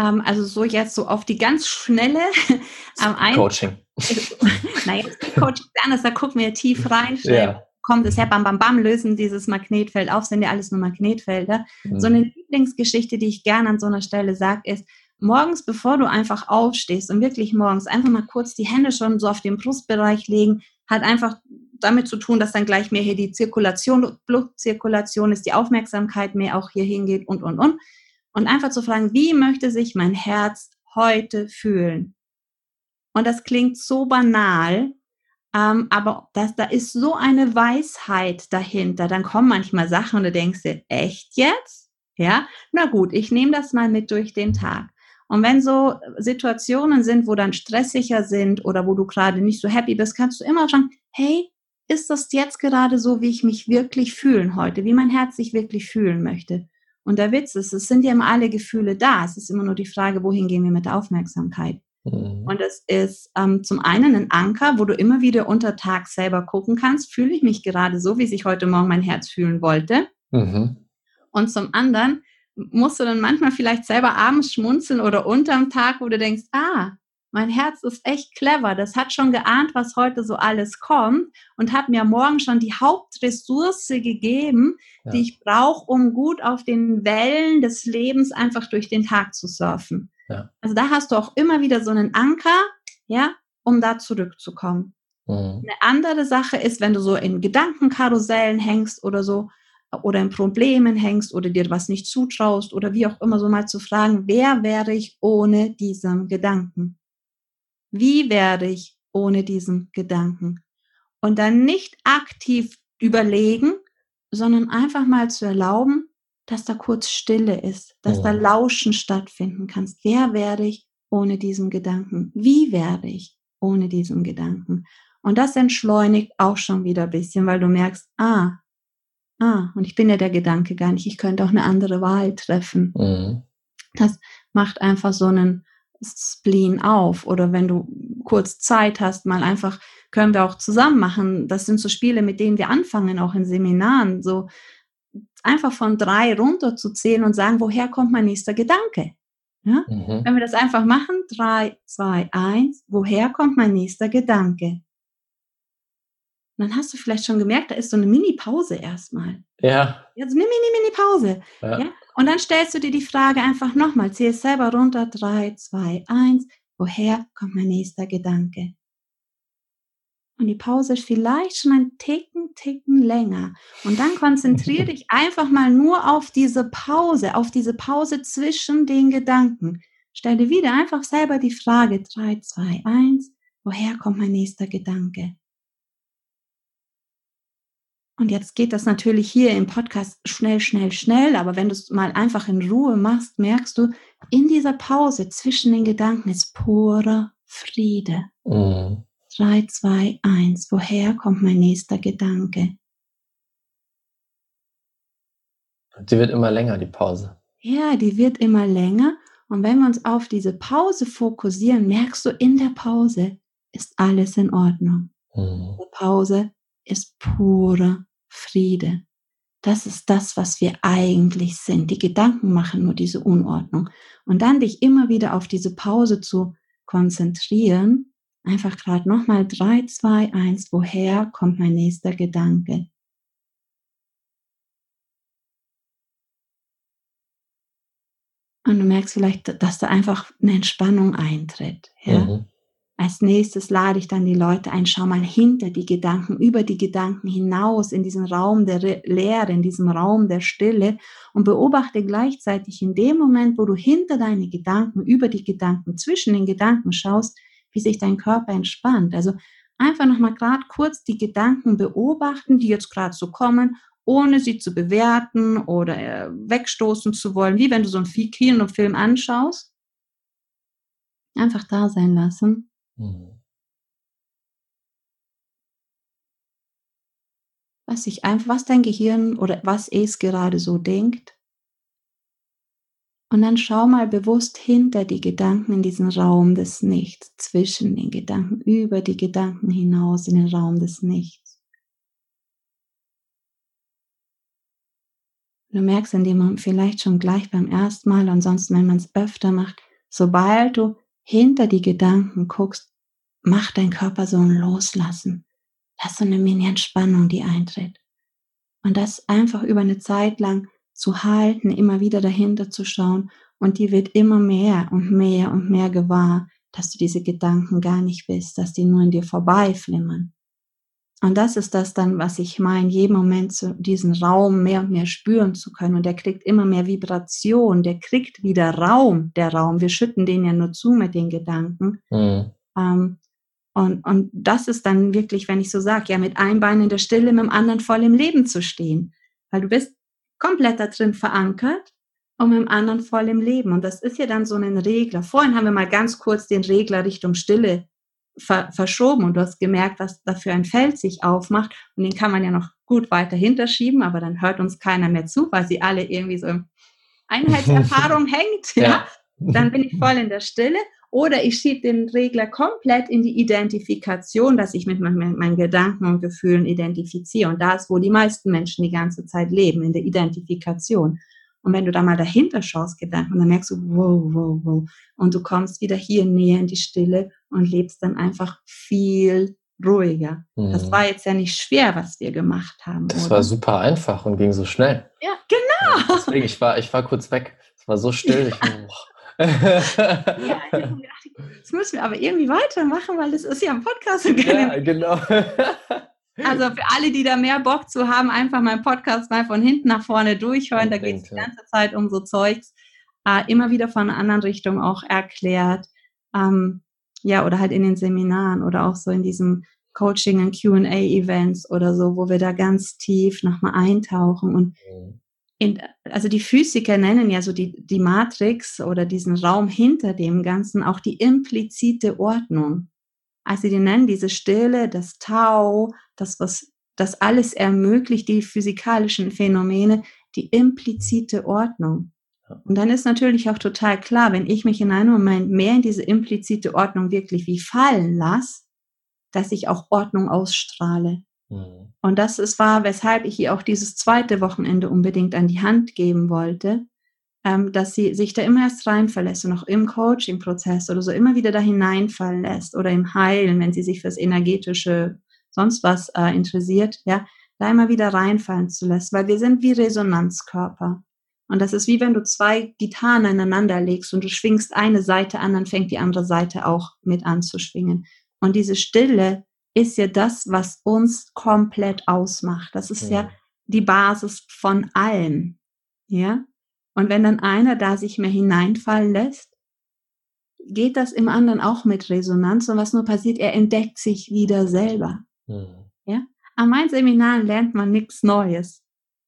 Ähm, also so jetzt so auf die ganz schnelle ähm, Coaching. naja, Coaching ist anders, da gucken wir tief rein, schnell ja. kommt es her, bam, bam, bam, lösen dieses Magnetfeld auf, sind ja alles nur Magnetfelder. Mhm. So eine Lieblingsgeschichte, die ich gerne an so einer Stelle sage, ist, morgens, bevor du einfach aufstehst und wirklich morgens einfach mal kurz die Hände schon so auf den Brustbereich legen, hat einfach damit zu tun, dass dann gleich mehr hier die Zirkulation, Blutzirkulation ist, die Aufmerksamkeit mehr auch hier hingeht und, und, und. Und einfach zu fragen, wie möchte sich mein Herz heute fühlen? Und das klingt so banal, ähm, aber das, da ist so eine Weisheit dahinter. Dann kommen manchmal Sachen und du denkst dir, echt jetzt? Ja, na gut, ich nehme das mal mit durch den Tag. Und wenn so Situationen sind, wo dann stressiger sind oder wo du gerade nicht so happy bist, kannst du immer schauen, hey, ist das jetzt gerade so, wie ich mich wirklich fühlen heute, wie mein Herz sich wirklich fühlen möchte? Und der Witz ist, es sind ja immer alle Gefühle da. Es ist immer nur die Frage, wohin gehen wir mit der Aufmerksamkeit? Mhm. Und es ist ähm, zum einen ein Anker, wo du immer wieder unter Tag selber gucken kannst, fühle ich mich gerade so, wie sich heute Morgen mein Herz fühlen wollte. Mhm. Und zum anderen musst du dann manchmal vielleicht selber abends schmunzeln oder unterm Tag, wo du denkst, ah, mein Herz ist echt clever. Das hat schon geahnt, was heute so alles kommt und hat mir morgen schon die Hauptressource gegeben, ja. die ich brauche, um gut auf den Wellen des Lebens einfach durch den Tag zu surfen. Ja. Also da hast du auch immer wieder so einen Anker, ja, um da zurückzukommen. Mhm. Eine andere Sache ist, wenn du so in Gedankenkarussellen hängst oder so, oder in Problemen hängst oder dir was nicht zutraust oder wie auch immer so mal zu fragen, wer wäre ich ohne diesen Gedanken? Wie werde ich ohne diesen Gedanken? Und dann nicht aktiv überlegen, sondern einfach mal zu erlauben, dass da kurz Stille ist, dass oh. da Lauschen stattfinden kannst. Wer werde ich ohne diesen Gedanken? Wie werde ich ohne diesen Gedanken? Und das entschleunigt auch schon wieder ein bisschen, weil du merkst, ah, ah, und ich bin ja der Gedanke gar nicht, ich könnte auch eine andere Wahl treffen. Mhm. Das macht einfach so einen Spleen auf. Oder wenn du kurz Zeit hast, mal einfach, können wir auch zusammen machen. Das sind so Spiele, mit denen wir anfangen, auch in Seminaren. So einfach von drei runter zu zählen und sagen, woher kommt mein nächster Gedanke? Ja? Mhm. Wenn wir das einfach machen, drei, zwei, eins, woher kommt mein nächster Gedanke? Und dann hast du vielleicht schon gemerkt, da ist so eine Mini-Pause erstmal. Ja. Jetzt eine Mini-Mini-Pause. Ja. ja. Und dann stellst du dir die Frage einfach nochmal, zähl es selber runter, drei, zwei, eins, woher kommt mein nächster Gedanke? Und die Pause ist vielleicht schon ein Ticken, Ticken länger. Und dann konzentriere dich einfach mal nur auf diese Pause, auf diese Pause zwischen den Gedanken. Stell dir wieder einfach selber die Frage, drei, zwei, eins, woher kommt mein nächster Gedanke? Und jetzt geht das natürlich hier im Podcast schnell, schnell, schnell, aber wenn du es mal einfach in Ruhe machst, merkst du, in dieser Pause zwischen den Gedanken ist purer Friede. Mhm. 3, 2, 1. Woher kommt mein nächster Gedanke? Die wird immer länger, die Pause. Ja, die wird immer länger. Und wenn wir uns auf diese Pause fokussieren, merkst du, in der Pause ist alles in Ordnung. Mhm. Die Pause ist purer Friede. Das ist das, was wir eigentlich sind. Die Gedanken machen nur diese Unordnung. Und dann dich immer wieder auf diese Pause zu konzentrieren, einfach gerade nochmal drei, zwei, eins. woher kommt mein nächster Gedanke? Und du merkst vielleicht, dass da einfach eine Entspannung eintritt. Ja? Mhm. Als nächstes lade ich dann die Leute ein, schau mal hinter die Gedanken, über die Gedanken hinaus in diesen Raum der Leere, in diesem Raum der Stille und beobachte gleichzeitig in dem Moment, wo du hinter deine Gedanken, über die Gedanken, zwischen den Gedanken schaust, wie sich dein Körper entspannt. Also einfach nochmal gerade kurz die Gedanken beobachten, die jetzt gerade so kommen, ohne sie zu bewerten oder äh, wegstoßen zu wollen, wie wenn du so einen Kinofilm anschaust. Einfach da sein lassen Mhm. Was sich einfach, was dein Gehirn oder was es gerade so denkt. Und dann schau mal bewusst hinter die Gedanken in diesen Raum des Nichts, zwischen den Gedanken, über die Gedanken hinaus in den Raum des Nichts. Du merkst in dem Moment vielleicht schon gleich beim ersten Mal, ansonsten, wenn man es öfter macht, sobald du hinter die Gedanken guckst, macht dein Körper so ein Loslassen. Das ist so eine Mini-Entspannung, die eintritt. Und das einfach über eine Zeit lang zu halten, immer wieder dahinter zu schauen und die wird immer mehr und mehr und mehr gewahr, dass du diese Gedanken gar nicht bist, dass die nur in dir vorbeiflimmern. Und das ist das dann, was ich meine, jeden Moment so diesen Raum mehr und mehr spüren zu können. Und der kriegt immer mehr Vibration, der kriegt wieder Raum, der Raum. Wir schütten den ja nur zu mit den Gedanken. Mhm. Ähm, und, und das ist dann wirklich, wenn ich so sage, ja, mit einem Bein in der Stille, mit dem anderen voll im Leben zu stehen. Weil du bist komplett da drin verankert und mit dem anderen voll im Leben. Und das ist ja dann so ein Regler. Vorhin haben wir mal ganz kurz den Regler Richtung Stille ver verschoben und du hast gemerkt, was da für ein Feld sich aufmacht. Und den kann man ja noch gut weiter hinterschieben, aber dann hört uns keiner mehr zu, weil sie alle irgendwie so in Einheitserfahrung hängt. Ja. ja. Dann bin ich voll in der Stille. Oder ich schiebe den Regler komplett in die Identifikation, dass ich mit meinen, meinen Gedanken und Gefühlen identifiziere. Und da ist, wo die meisten Menschen die ganze Zeit leben, in der Identifikation. Und wenn du da mal dahinter schaust, Gedanken, dann merkst du, wow, wow, wow. Und du kommst wieder hier näher in die Stille und lebst dann einfach viel ruhiger. Mhm. Das war jetzt ja nicht schwer, was wir gemacht haben. Das oder? war super einfach und ging so schnell. Ja, genau. Ja, deswegen, ich war, ich war kurz weg. Es war so still. Ich, ja, das müssen wir aber irgendwie weitermachen, weil das ist ja ein Podcast. Ja, genau. Also für alle, die da mehr Bock zu haben, einfach meinen Podcast mal von hinten nach vorne durchhören. Da geht es die ganze Zeit um so Zeugs. Äh, immer wieder von einer anderen Richtung auch erklärt. Ähm, ja, oder halt in den Seminaren oder auch so in diesem Coaching und QA-Events oder so, wo wir da ganz tief nochmal eintauchen. Und mhm. In, also die Physiker nennen ja so die, die Matrix oder diesen Raum hinter dem Ganzen auch die implizite Ordnung. Also die nennen diese Stille, das Tau, das, was das alles ermöglicht, die physikalischen Phänomene, die implizite Ordnung. Und dann ist natürlich auch total klar, wenn ich mich in einem Moment mehr in diese implizite Ordnung wirklich wie fallen lasse, dass ich auch Ordnung ausstrahle. Mhm. Und das ist war, weshalb ich ihr auch dieses zweite Wochenende unbedingt an die Hand geben wollte, ähm, dass sie sich da immer erst reinverlässt und auch im Coaching-Prozess oder so immer wieder da hineinfallen lässt oder im Heilen, wenn sie sich fürs energetische sonst was äh, interessiert, ja, da immer wieder reinfallen zu lassen, weil wir sind wie Resonanzkörper. Und das ist wie wenn du zwei Gitarren aneinander legst und du schwingst eine Seite an, dann fängt die andere Seite auch mit an zu schwingen. Und diese Stille ist ja das, was uns komplett ausmacht. Das ist ja, ja die Basis von allem. Ja? Und wenn dann einer da sich mehr hineinfallen lässt, geht das im anderen auch mit Resonanz. Und was nur passiert, er entdeckt sich wieder selber. Mhm. Ja? An meinen Seminaren lernt man nichts Neues.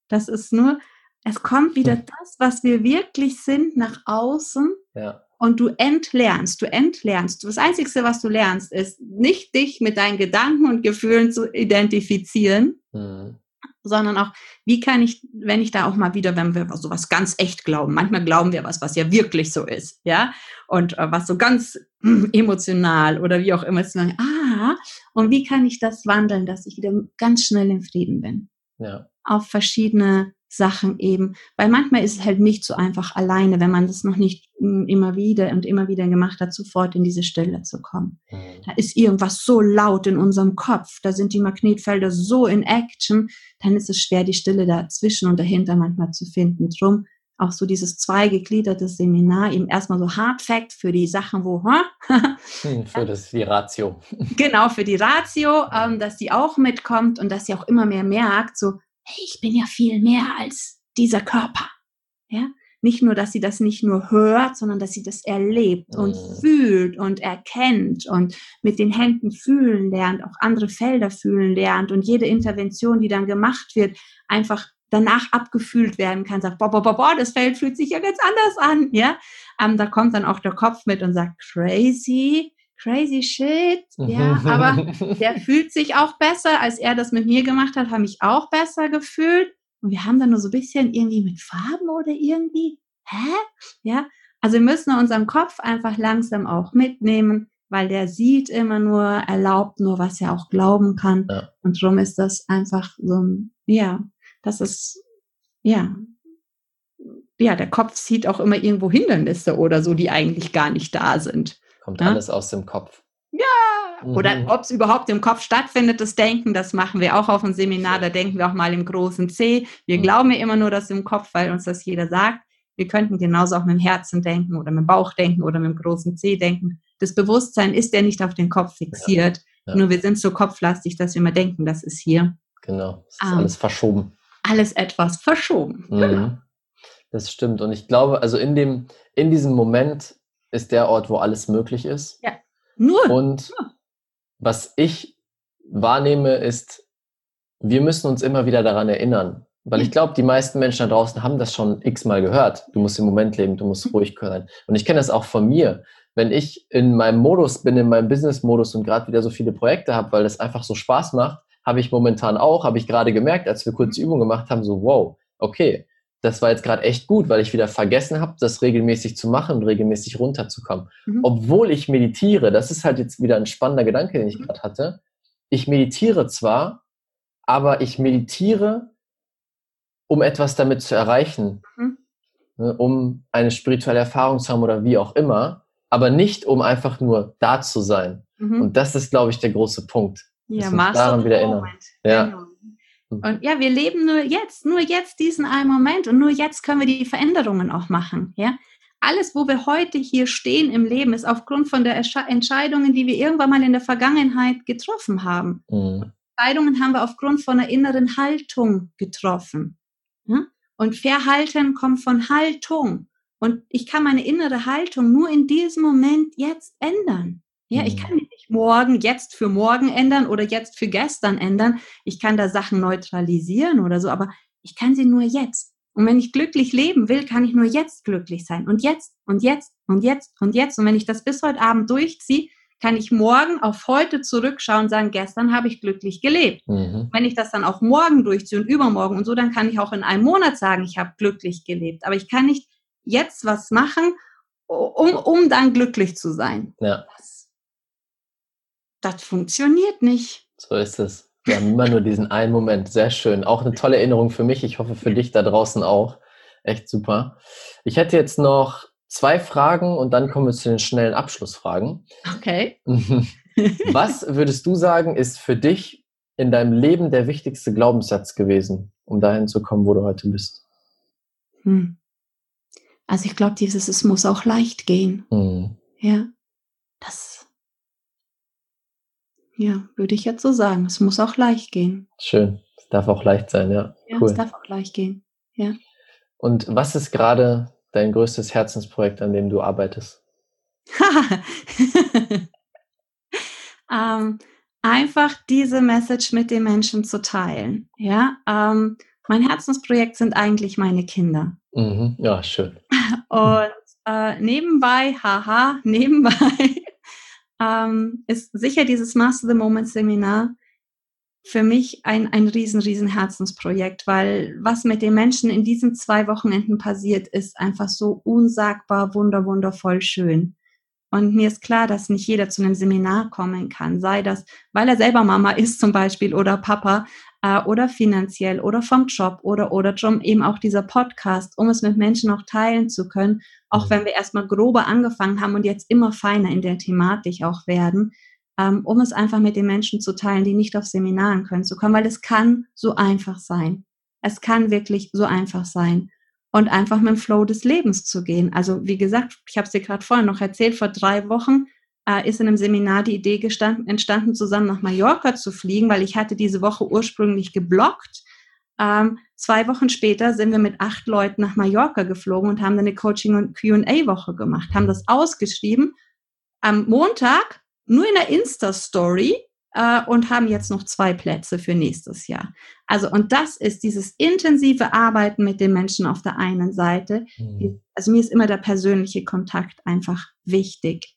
Das ist nur, es kommt wieder hm. das, was wir wirklich sind, nach außen. Ja. Und du entlernst, du entlernst. Das Einzige, was du lernst, ist nicht dich mit deinen Gedanken und Gefühlen zu identifizieren, mhm sondern auch, wie kann ich, wenn ich da auch mal wieder, wenn wir sowas ganz echt glauben, manchmal glauben wir was, was ja wirklich so ist, ja, und äh, was so ganz äh, emotional oder wie auch immer, zu sagen, ah, und wie kann ich das wandeln, dass ich wieder ganz schnell in Frieden bin? Ja. Auf verschiedene Sachen eben, weil manchmal ist es halt nicht so einfach alleine, wenn man das noch nicht hm, immer wieder und immer wieder gemacht hat, sofort in diese Stille zu kommen. Mhm. Da ist irgendwas so laut in unserem Kopf, da sind die Magnetfelder so in Action, dann ist es schwer, die Stille dazwischen und dahinter manchmal zu finden. Drum auch so dieses zweigegliederte Seminar, eben erstmal so Hard Fact für die Sachen, wo, hm, für das, die Ratio. Genau, für die Ratio, ähm, dass sie auch mitkommt und dass sie auch immer mehr merkt, so, hey, ich bin ja viel mehr als dieser Körper. Ja, nicht nur, dass sie das nicht nur hört, sondern dass sie das erlebt und mhm. fühlt und erkennt und mit den Händen fühlen lernt, auch andere Felder fühlen lernt und jede Intervention, die dann gemacht wird, einfach danach abgefühlt werden kann, sagt, boah, boah, boah, boah, das Feld fühlt sich ja ganz anders an, ja. Ähm, da kommt dann auch der Kopf mit und sagt, crazy, crazy shit, ja, aber der fühlt sich auch besser, als er das mit mir gemacht hat, habe ich auch besser gefühlt. Und wir haben dann nur so ein bisschen irgendwie mit Farben oder irgendwie, hä? Ja, also wir müssen unseren Kopf einfach langsam auch mitnehmen, weil der sieht immer nur, erlaubt nur, was er auch glauben kann. Ja. Und darum ist das einfach so ein, ja, das ist, ja, ja, der Kopf sieht auch immer irgendwo Hindernisse oder so, die eigentlich gar nicht da sind. Kommt ja? alles aus dem Kopf. Ja, mhm. oder ob es überhaupt im Kopf stattfindet, das Denken, das machen wir auch auf dem Seminar, da denken wir auch mal im großen C. Wir mhm. glauben ja immer nur das im Kopf, weil uns das jeder sagt. Wir könnten genauso auch mit dem Herzen denken oder mit dem Bauch denken oder mit dem großen C denken. Das Bewusstsein ist ja nicht auf den Kopf fixiert. Ja. Ja. Nur wir sind so kopflastig, dass wir immer denken, das ist hier. Genau, es ist ähm, alles verschoben. Alles etwas verschoben. Mhm. Genau. Das stimmt. Und ich glaube, also in dem, in diesem Moment ist der Ort, wo alles möglich ist. Ja. Nur. Und nur. was ich wahrnehme, ist, wir müssen uns immer wieder daran erinnern. Weil ich glaube, die meisten Menschen da draußen haben das schon x-mal gehört. Du musst im Moment leben, du musst mhm. ruhig sein. Und ich kenne das auch von mir. Wenn ich in meinem Modus bin, in meinem Business-Modus und gerade wieder so viele Projekte habe, weil das einfach so Spaß macht, habe ich momentan auch, habe ich gerade gemerkt, als wir kurz Übung gemacht haben, so wow, okay, das war jetzt gerade echt gut, weil ich wieder vergessen habe, das regelmäßig zu machen und regelmäßig runterzukommen. Mhm. Obwohl ich meditiere, das ist halt jetzt wieder ein spannender Gedanke, den ich mhm. gerade hatte. Ich meditiere zwar, aber ich meditiere, um etwas damit zu erreichen, mhm. ne, um eine spirituelle Erfahrung zu haben oder wie auch immer, aber nicht um einfach nur da zu sein. Mhm. Und das ist, glaube ich, der große Punkt. Ja, daran wieder erinnern. Ja. Genau. Mhm. Und ja, wir leben nur jetzt, nur jetzt diesen einen Moment und nur jetzt können wir die Veränderungen auch machen. Ja, alles, wo wir heute hier stehen im Leben, ist aufgrund von der Entscheidungen, die wir irgendwann mal in der Vergangenheit getroffen haben. Mhm. Entscheidungen haben wir aufgrund von einer inneren Haltung getroffen. Ja? Und Verhalten kommt von Haltung. Und ich kann meine innere Haltung nur in diesem Moment jetzt ändern. Ja, ich mhm. kann mich nicht morgen, jetzt für morgen ändern oder jetzt für gestern ändern. Ich kann da Sachen neutralisieren oder so, aber ich kann sie nur jetzt. Und wenn ich glücklich leben will, kann ich nur jetzt glücklich sein. Und jetzt und jetzt und jetzt und jetzt. Und wenn ich das bis heute Abend durchziehe, kann ich morgen auf heute zurückschauen und sagen, gestern habe ich glücklich gelebt. Mhm. Wenn ich das dann auch morgen durchziehe und übermorgen und so, dann kann ich auch in einem Monat sagen, ich habe glücklich gelebt. Aber ich kann nicht jetzt was machen, um, um dann glücklich zu sein. Ja. Das das funktioniert nicht. So ist es. Wir haben immer nur diesen einen Moment. Sehr schön. Auch eine tolle Erinnerung für mich. Ich hoffe für dich da draußen auch. Echt super. Ich hätte jetzt noch zwei Fragen und dann kommen wir zu den schnellen Abschlussfragen. Okay. Was würdest du sagen, ist für dich in deinem Leben der wichtigste Glaubenssatz gewesen, um dahin zu kommen, wo du heute bist? Hm. Also ich glaube, dieses, es muss auch leicht gehen. Hm. Ja. Das ja, würde ich jetzt so sagen. Es muss auch leicht gehen. Schön. Es darf auch leicht sein, ja. Ja, cool. es darf auch leicht gehen. Ja. Und was ist gerade dein größtes Herzensprojekt, an dem du arbeitest? ähm, einfach diese Message mit den Menschen zu teilen. Ja, ähm, mein Herzensprojekt sind eigentlich meine Kinder. Mhm. Ja, schön. Und äh, nebenbei, haha, nebenbei ähm, ist sicher dieses Master the Moment Seminar für mich ein, ein riesen, riesen Herzensprojekt, weil was mit den Menschen in diesen zwei Wochenenden passiert, ist einfach so unsagbar, wunder, wundervoll schön. Und mir ist klar, dass nicht jeder zu einem Seminar kommen kann, sei das, weil er selber Mama ist zum Beispiel oder Papa äh, oder finanziell oder vom Job oder oder drum eben auch dieser Podcast, um es mit Menschen auch teilen zu können, auch mhm. wenn wir erstmal grober angefangen haben und jetzt immer feiner in der Thematik auch werden, ähm, um es einfach mit den Menschen zu teilen, die nicht auf Seminaren können zu kommen, weil es kann so einfach sein. Es kann wirklich so einfach sein und einfach mit dem Flow des Lebens zu gehen. Also wie gesagt, ich habe es dir gerade vorhin noch erzählt, vor drei Wochen äh, ist in einem Seminar die Idee gestanden, entstanden, zusammen nach Mallorca zu fliegen, weil ich hatte diese Woche ursprünglich geblockt. Ähm, zwei Wochen später sind wir mit acht Leuten nach Mallorca geflogen und haben dann eine Coaching- und Q&A-Woche gemacht, haben das ausgeschrieben. Am Montag nur in der Insta-Story äh, und haben jetzt noch zwei Plätze für nächstes Jahr. Also, und das ist dieses intensive Arbeiten mit den Menschen auf der einen Seite. Mhm. Also mir ist immer der persönliche Kontakt einfach wichtig.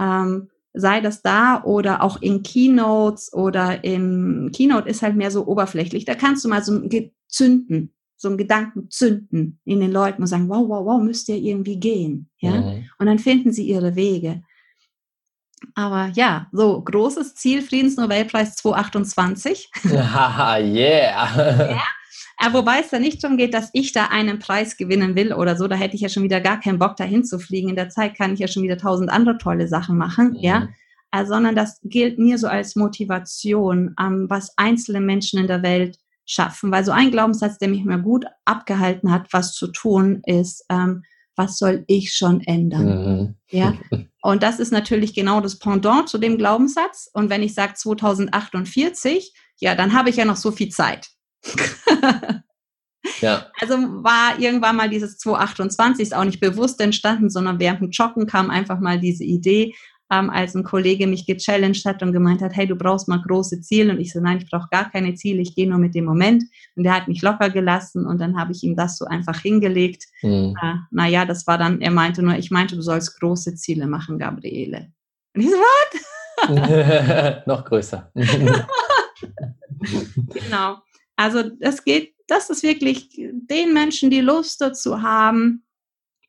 Ähm, sei das da oder auch in Keynotes oder im Keynote ist halt mehr so oberflächlich. Da kannst du mal so ein zünden, so einen Gedanken zünden in den Leuten und sagen, wow, wow, wow, müsst ihr irgendwie gehen. Ja? Mhm. Und dann finden sie ihre Wege. Aber ja, so großes Ziel, Friedensnobelpreis 2028. Haha, yeah. ja. Äh, wobei es da nicht darum geht, dass ich da einen Preis gewinnen will oder so. Da hätte ich ja schon wieder gar keinen Bock, dahin zu fliegen. In der Zeit kann ich ja schon wieder tausend andere tolle Sachen machen, mhm. ja. Äh, sondern das gilt mir so als Motivation, ähm, was einzelne Menschen in der Welt schaffen. Weil so ein Glaubenssatz, der mich mir gut abgehalten hat, was zu tun, ist, ähm, was soll ich schon ändern? Mhm. Ja. Und das ist natürlich genau das Pendant zu dem Glaubenssatz. Und wenn ich sage 2048, ja, dann habe ich ja noch so viel Zeit. ja. Also war irgendwann mal dieses 228 ist auch nicht bewusst entstanden, sondern während dem Joggen kam einfach mal diese Idee, ähm, als ein Kollege mich gechallenged hat und gemeint hat, hey, du brauchst mal große Ziele. Und ich so, nein, ich brauche gar keine Ziele, ich gehe nur mit dem Moment. Und der hat mich locker gelassen und dann habe ich ihm das so einfach hingelegt. Mhm. Äh, naja, das war dann, er meinte nur, ich meinte, du sollst große Ziele machen, Gabriele. Und ich so, was? Noch größer. genau. Also es geht, das ist wirklich den Menschen, die Lust dazu haben,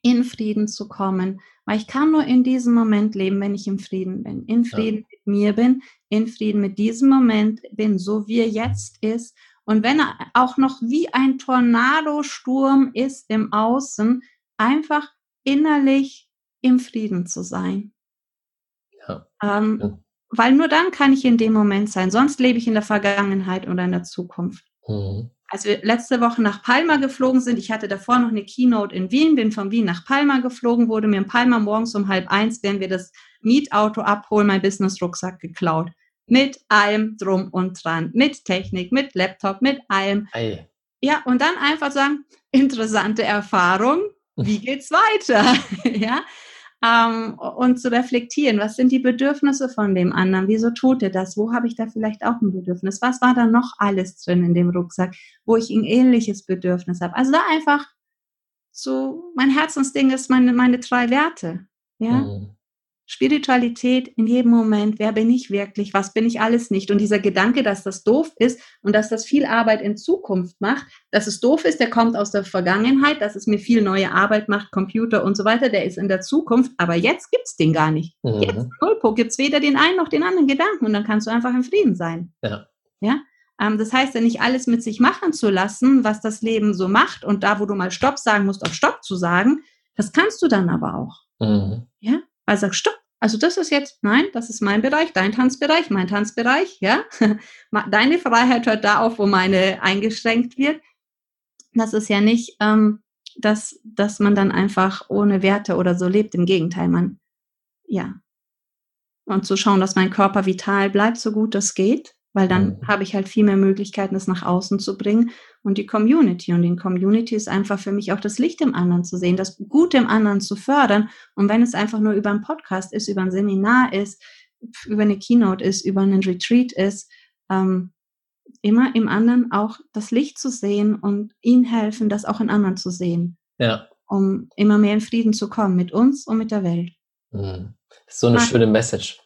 in Frieden zu kommen, weil ich kann nur in diesem Moment leben, wenn ich im Frieden bin. In Frieden ja. mit mir bin, in Frieden mit diesem Moment bin, so wie er jetzt ist. Und wenn er auch noch wie ein Tornadosturm ist im Außen, einfach innerlich im Frieden zu sein. Ja. Ähm, ja. Weil nur dann kann ich in dem Moment sein. Sonst lebe ich in der Vergangenheit oder in der Zukunft. Mhm als wir letzte Woche nach Palma geflogen sind, ich hatte davor noch eine Keynote in Wien, bin von Wien nach Palma geflogen, wurde mir in Palma morgens um halb eins, während wir das Mietauto abholen, mein Business-Rucksack geklaut. Mit allem drum und dran. Mit Technik, mit Laptop, mit allem. Ei. Ja, und dann einfach sagen, interessante Erfahrung, wie geht's weiter? ja, ähm, und zu reflektieren, was sind die Bedürfnisse von dem anderen, wieso tut er das, wo habe ich da vielleicht auch ein Bedürfnis, was war da noch alles drin in dem Rucksack, wo ich ein ähnliches Bedürfnis habe. Also da einfach so, mein Herzensding ist meine, meine drei Werte. Ja. Mhm. Spiritualität in jedem Moment, wer bin ich wirklich, was bin ich alles nicht. Und dieser Gedanke, dass das doof ist und dass das viel Arbeit in Zukunft macht, dass es doof ist, der kommt aus der Vergangenheit, dass es mir viel neue Arbeit macht, Computer und so weiter, der ist in der Zukunft, aber jetzt gibt's den gar nicht. Mhm. Jetzt, Nullpunkt, gibt's weder den einen noch den anderen Gedanken und dann kannst du einfach im Frieden sein. Ja. Ja. Ähm, das heißt ja nicht alles mit sich machen zu lassen, was das Leben so macht und da, wo du mal Stopp sagen musst, auch Stopp zu sagen, das kannst du dann aber auch. Mhm. Ja, weil sagst, stopp, also das ist jetzt, nein, das ist mein Bereich, dein Tanzbereich, mein Tanzbereich, ja. Deine Freiheit hört da auf, wo meine eingeschränkt wird. Das ist ja nicht, ähm, dass, dass man dann einfach ohne Werte oder so lebt. Im Gegenteil, man, ja. Und zu schauen, dass mein Körper vital bleibt, so gut das geht weil dann habe ich halt viel mehr Möglichkeiten, das nach außen zu bringen und die Community. Und die Community ist einfach für mich auch das Licht im anderen zu sehen, das Gute im anderen zu fördern. Und wenn es einfach nur über einen Podcast ist, über ein Seminar ist, über eine Keynote ist, über einen Retreat ist, ähm, immer im anderen auch das Licht zu sehen und ihnen helfen, das auch in anderen zu sehen. Ja. Um immer mehr in Frieden zu kommen mit uns und mit der Welt. Mhm. Das ist so eine Ach. schöne Message.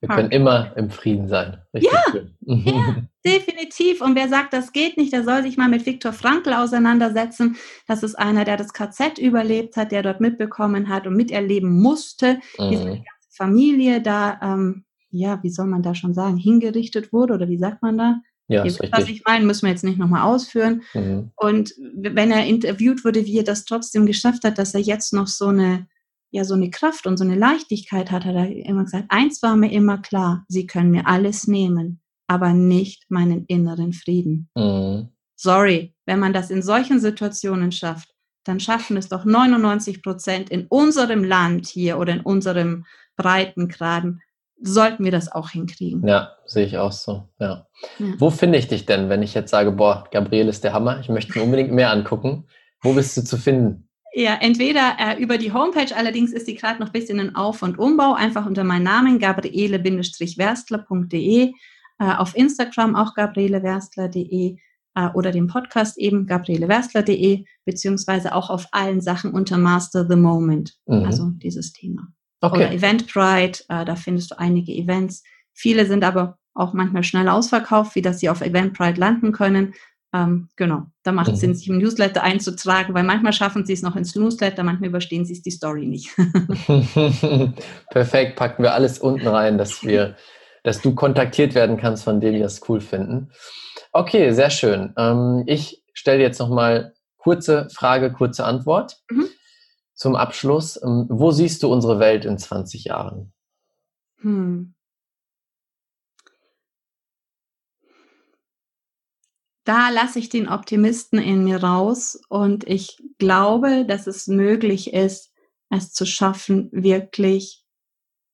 Wir können immer im Frieden sein. Richtig ja, ja, definitiv. Und wer sagt, das geht nicht, der soll sich mal mit Viktor Frankl auseinandersetzen. Das ist einer, der das KZ überlebt hat, der dort mitbekommen hat und miterleben musste, mhm. wie seine ganze Familie da, ähm, ja, wie soll man da schon sagen, hingerichtet wurde oder wie sagt man da? Ja, Ihr wisst, was ich meine, müssen wir jetzt nicht nochmal ausführen. Mhm. Und wenn er interviewt wurde, wie er das trotzdem geschafft hat, dass er jetzt noch so eine ja so eine Kraft und so eine Leichtigkeit hat, hat er immer gesagt, eins war mir immer klar, sie können mir alles nehmen, aber nicht meinen inneren Frieden. Mhm. Sorry, wenn man das in solchen Situationen schafft, dann schaffen es doch 99 Prozent in unserem Land hier oder in unserem Breitengraden, sollten wir das auch hinkriegen. Ja, sehe ich auch so. Ja. ja. Wo finde ich dich denn, wenn ich jetzt sage, boah, Gabriel ist der Hammer, ich möchte mir unbedingt mehr angucken? Wo bist du zu finden? Ja, entweder äh, über die Homepage, allerdings ist die gerade noch ein bisschen in Auf- und Umbau, einfach unter meinem Namen gabriele-werstler.de, äh, auf Instagram auch gabrielewerstler.de äh, oder dem Podcast eben gabrielewerstler.de, beziehungsweise auch auf allen Sachen unter Master the Moment, mhm. also dieses Thema. Okay. Oder Eventbrite, äh, da findest du einige Events. Viele sind aber auch manchmal schnell ausverkauft, wie dass sie auf Eventbrite landen können. Ähm, genau, da macht es mhm. Sinn, sich im Newsletter einzutragen, weil manchmal schaffen sie es noch ins Newsletter, manchmal überstehen sie es die Story nicht. Perfekt, packen wir alles unten rein, dass wir, dass du kontaktiert werden kannst von denen, die das cool finden. Okay, sehr schön. Ähm, ich stelle jetzt nochmal kurze Frage, kurze Antwort. Mhm. Zum Abschluss, ähm, wo siehst du unsere Welt in 20 Jahren? Hm. Da lasse ich den Optimisten in mir raus und ich glaube, dass es möglich ist, es zu schaffen, wirklich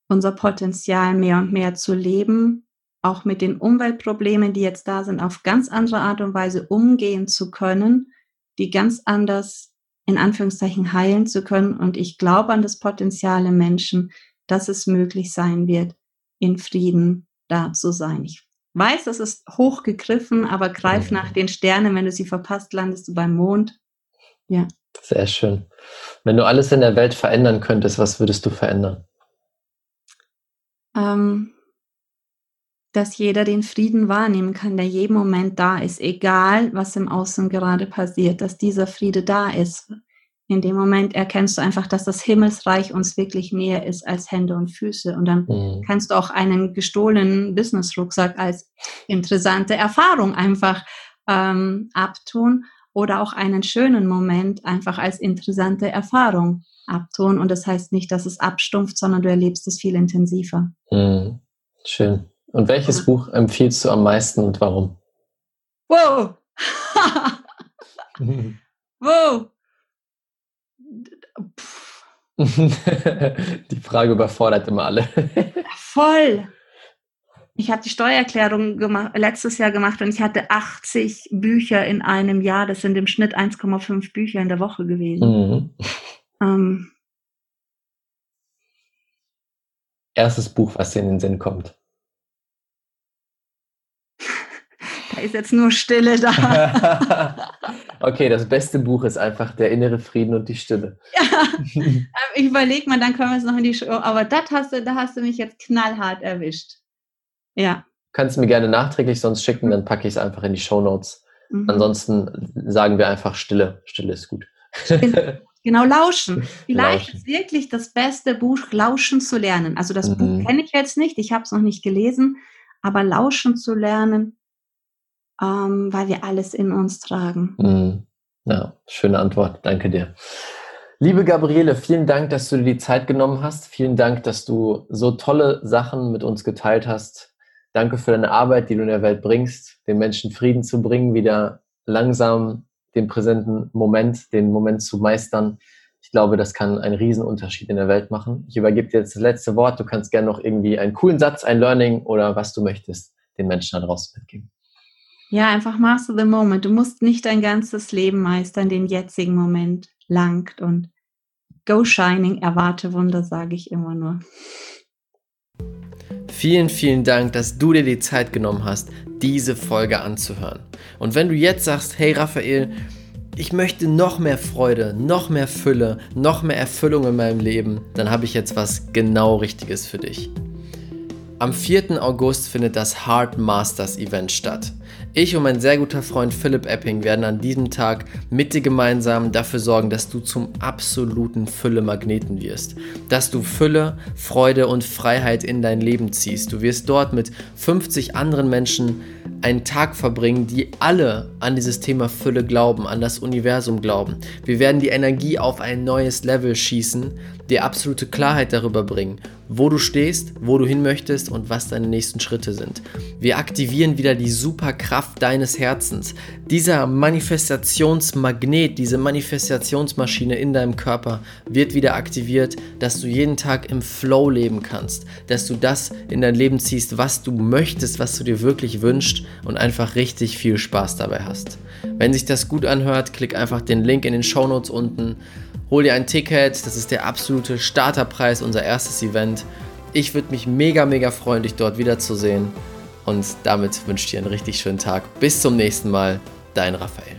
unser Potenzial mehr und mehr zu leben, auch mit den Umweltproblemen, die jetzt da sind, auf ganz andere Art und Weise umgehen zu können, die ganz anders in Anführungszeichen heilen zu können. Und ich glaube an das Potenzial im Menschen, dass es möglich sein wird, in Frieden da zu sein. Ich weiß, das ist hochgegriffen, aber greif mhm. nach den Sternen. Wenn du sie verpasst, landest du beim Mond. Ja. Sehr schön. Wenn du alles in der Welt verändern könntest, was würdest du verändern? Ähm, dass jeder den Frieden wahrnehmen kann, der jeden Moment da ist, egal was im Außen gerade passiert, dass dieser Friede da ist. In dem Moment erkennst du einfach, dass das Himmelsreich uns wirklich näher ist als Hände und Füße. Und dann mhm. kannst du auch einen gestohlenen Business-Rucksack als interessante Erfahrung einfach ähm, abtun oder auch einen schönen Moment einfach als interessante Erfahrung abtun. Und das heißt nicht, dass es abstumpft, sondern du erlebst es viel intensiver. Mhm. Schön. Und welches ja. Buch empfiehlst du am meisten und warum? Wow! wow! die Frage überfordert immer alle. Voll. Ich habe die Steuererklärung gemacht, letztes Jahr gemacht und ich hatte 80 Bücher in einem Jahr. Das sind im Schnitt 1,5 Bücher in der Woche gewesen. Mhm. Ähm, Erstes Buch, was dir in den Sinn kommt. Da ist jetzt nur Stille da. okay, das beste Buch ist einfach Der innere Frieden und die Stille. ja, ich überlege mal, dann können wir es noch in die Show. Aber das hast du, da hast du mich jetzt knallhart erwischt. Ja. Kannst du mir gerne nachträglich sonst schicken, dann packe ich es einfach in die Show Notes. Mhm. Ansonsten sagen wir einfach Stille. Stille ist gut. Genau, lauschen. Vielleicht lauschen. ist wirklich das beste Buch, lauschen zu lernen. Also das mhm. Buch kenne ich jetzt nicht, ich habe es noch nicht gelesen, aber lauschen zu lernen ähm, weil wir alles in uns tragen. Mhm. Ja, schöne Antwort. Danke dir. Liebe Gabriele, vielen Dank, dass du dir die Zeit genommen hast. Vielen Dank, dass du so tolle Sachen mit uns geteilt hast. Danke für deine Arbeit, die du in der Welt bringst, den Menschen Frieden zu bringen, wieder langsam den präsenten Moment, den Moment zu meistern. Ich glaube, das kann einen Riesenunterschied in der Welt machen. Ich übergebe dir jetzt das letzte Wort. Du kannst gerne noch irgendwie einen coolen Satz, ein Learning oder was du möchtest den Menschen da draußen mitgeben. Ja, einfach master the moment. Du musst nicht dein ganzes Leben meistern, den jetzigen Moment langt und go shining, erwarte Wunder, sage ich immer nur. Vielen, vielen Dank, dass du dir die Zeit genommen hast, diese Folge anzuhören. Und wenn du jetzt sagst, hey Raphael, ich möchte noch mehr Freude, noch mehr Fülle, noch mehr Erfüllung in meinem Leben, dann habe ich jetzt was genau Richtiges für dich. Am 4. August findet das Heart Masters Event statt. Ich und mein sehr guter Freund Philipp Epping werden an diesem Tag mit dir gemeinsam dafür sorgen, dass du zum absoluten Fülle-Magneten wirst. Dass du Fülle, Freude und Freiheit in dein Leben ziehst. Du wirst dort mit 50 anderen Menschen einen Tag verbringen, die alle an dieses Thema Fülle glauben, an das Universum glauben. Wir werden die Energie auf ein neues Level schießen, dir absolute Klarheit darüber bringen, wo du stehst, wo du hin möchtest und was deine nächsten Schritte sind. Wir aktivieren wieder die Superkraft deines Herzens. Dieser Manifestationsmagnet, diese Manifestationsmaschine in deinem Körper wird wieder aktiviert, dass du jeden Tag im Flow leben kannst, dass du das in dein Leben ziehst, was du möchtest, was du dir wirklich wünschst und einfach richtig viel Spaß dabei hast. Wenn sich das gut anhört, klick einfach den Link in den Show Notes unten Hol dir ein Ticket, das ist der absolute Starterpreis, unser erstes Event. Ich würde mich mega, mega freuen, dich dort wiederzusehen. Und damit wünsche ich dir einen richtig schönen Tag. Bis zum nächsten Mal, dein Raphael.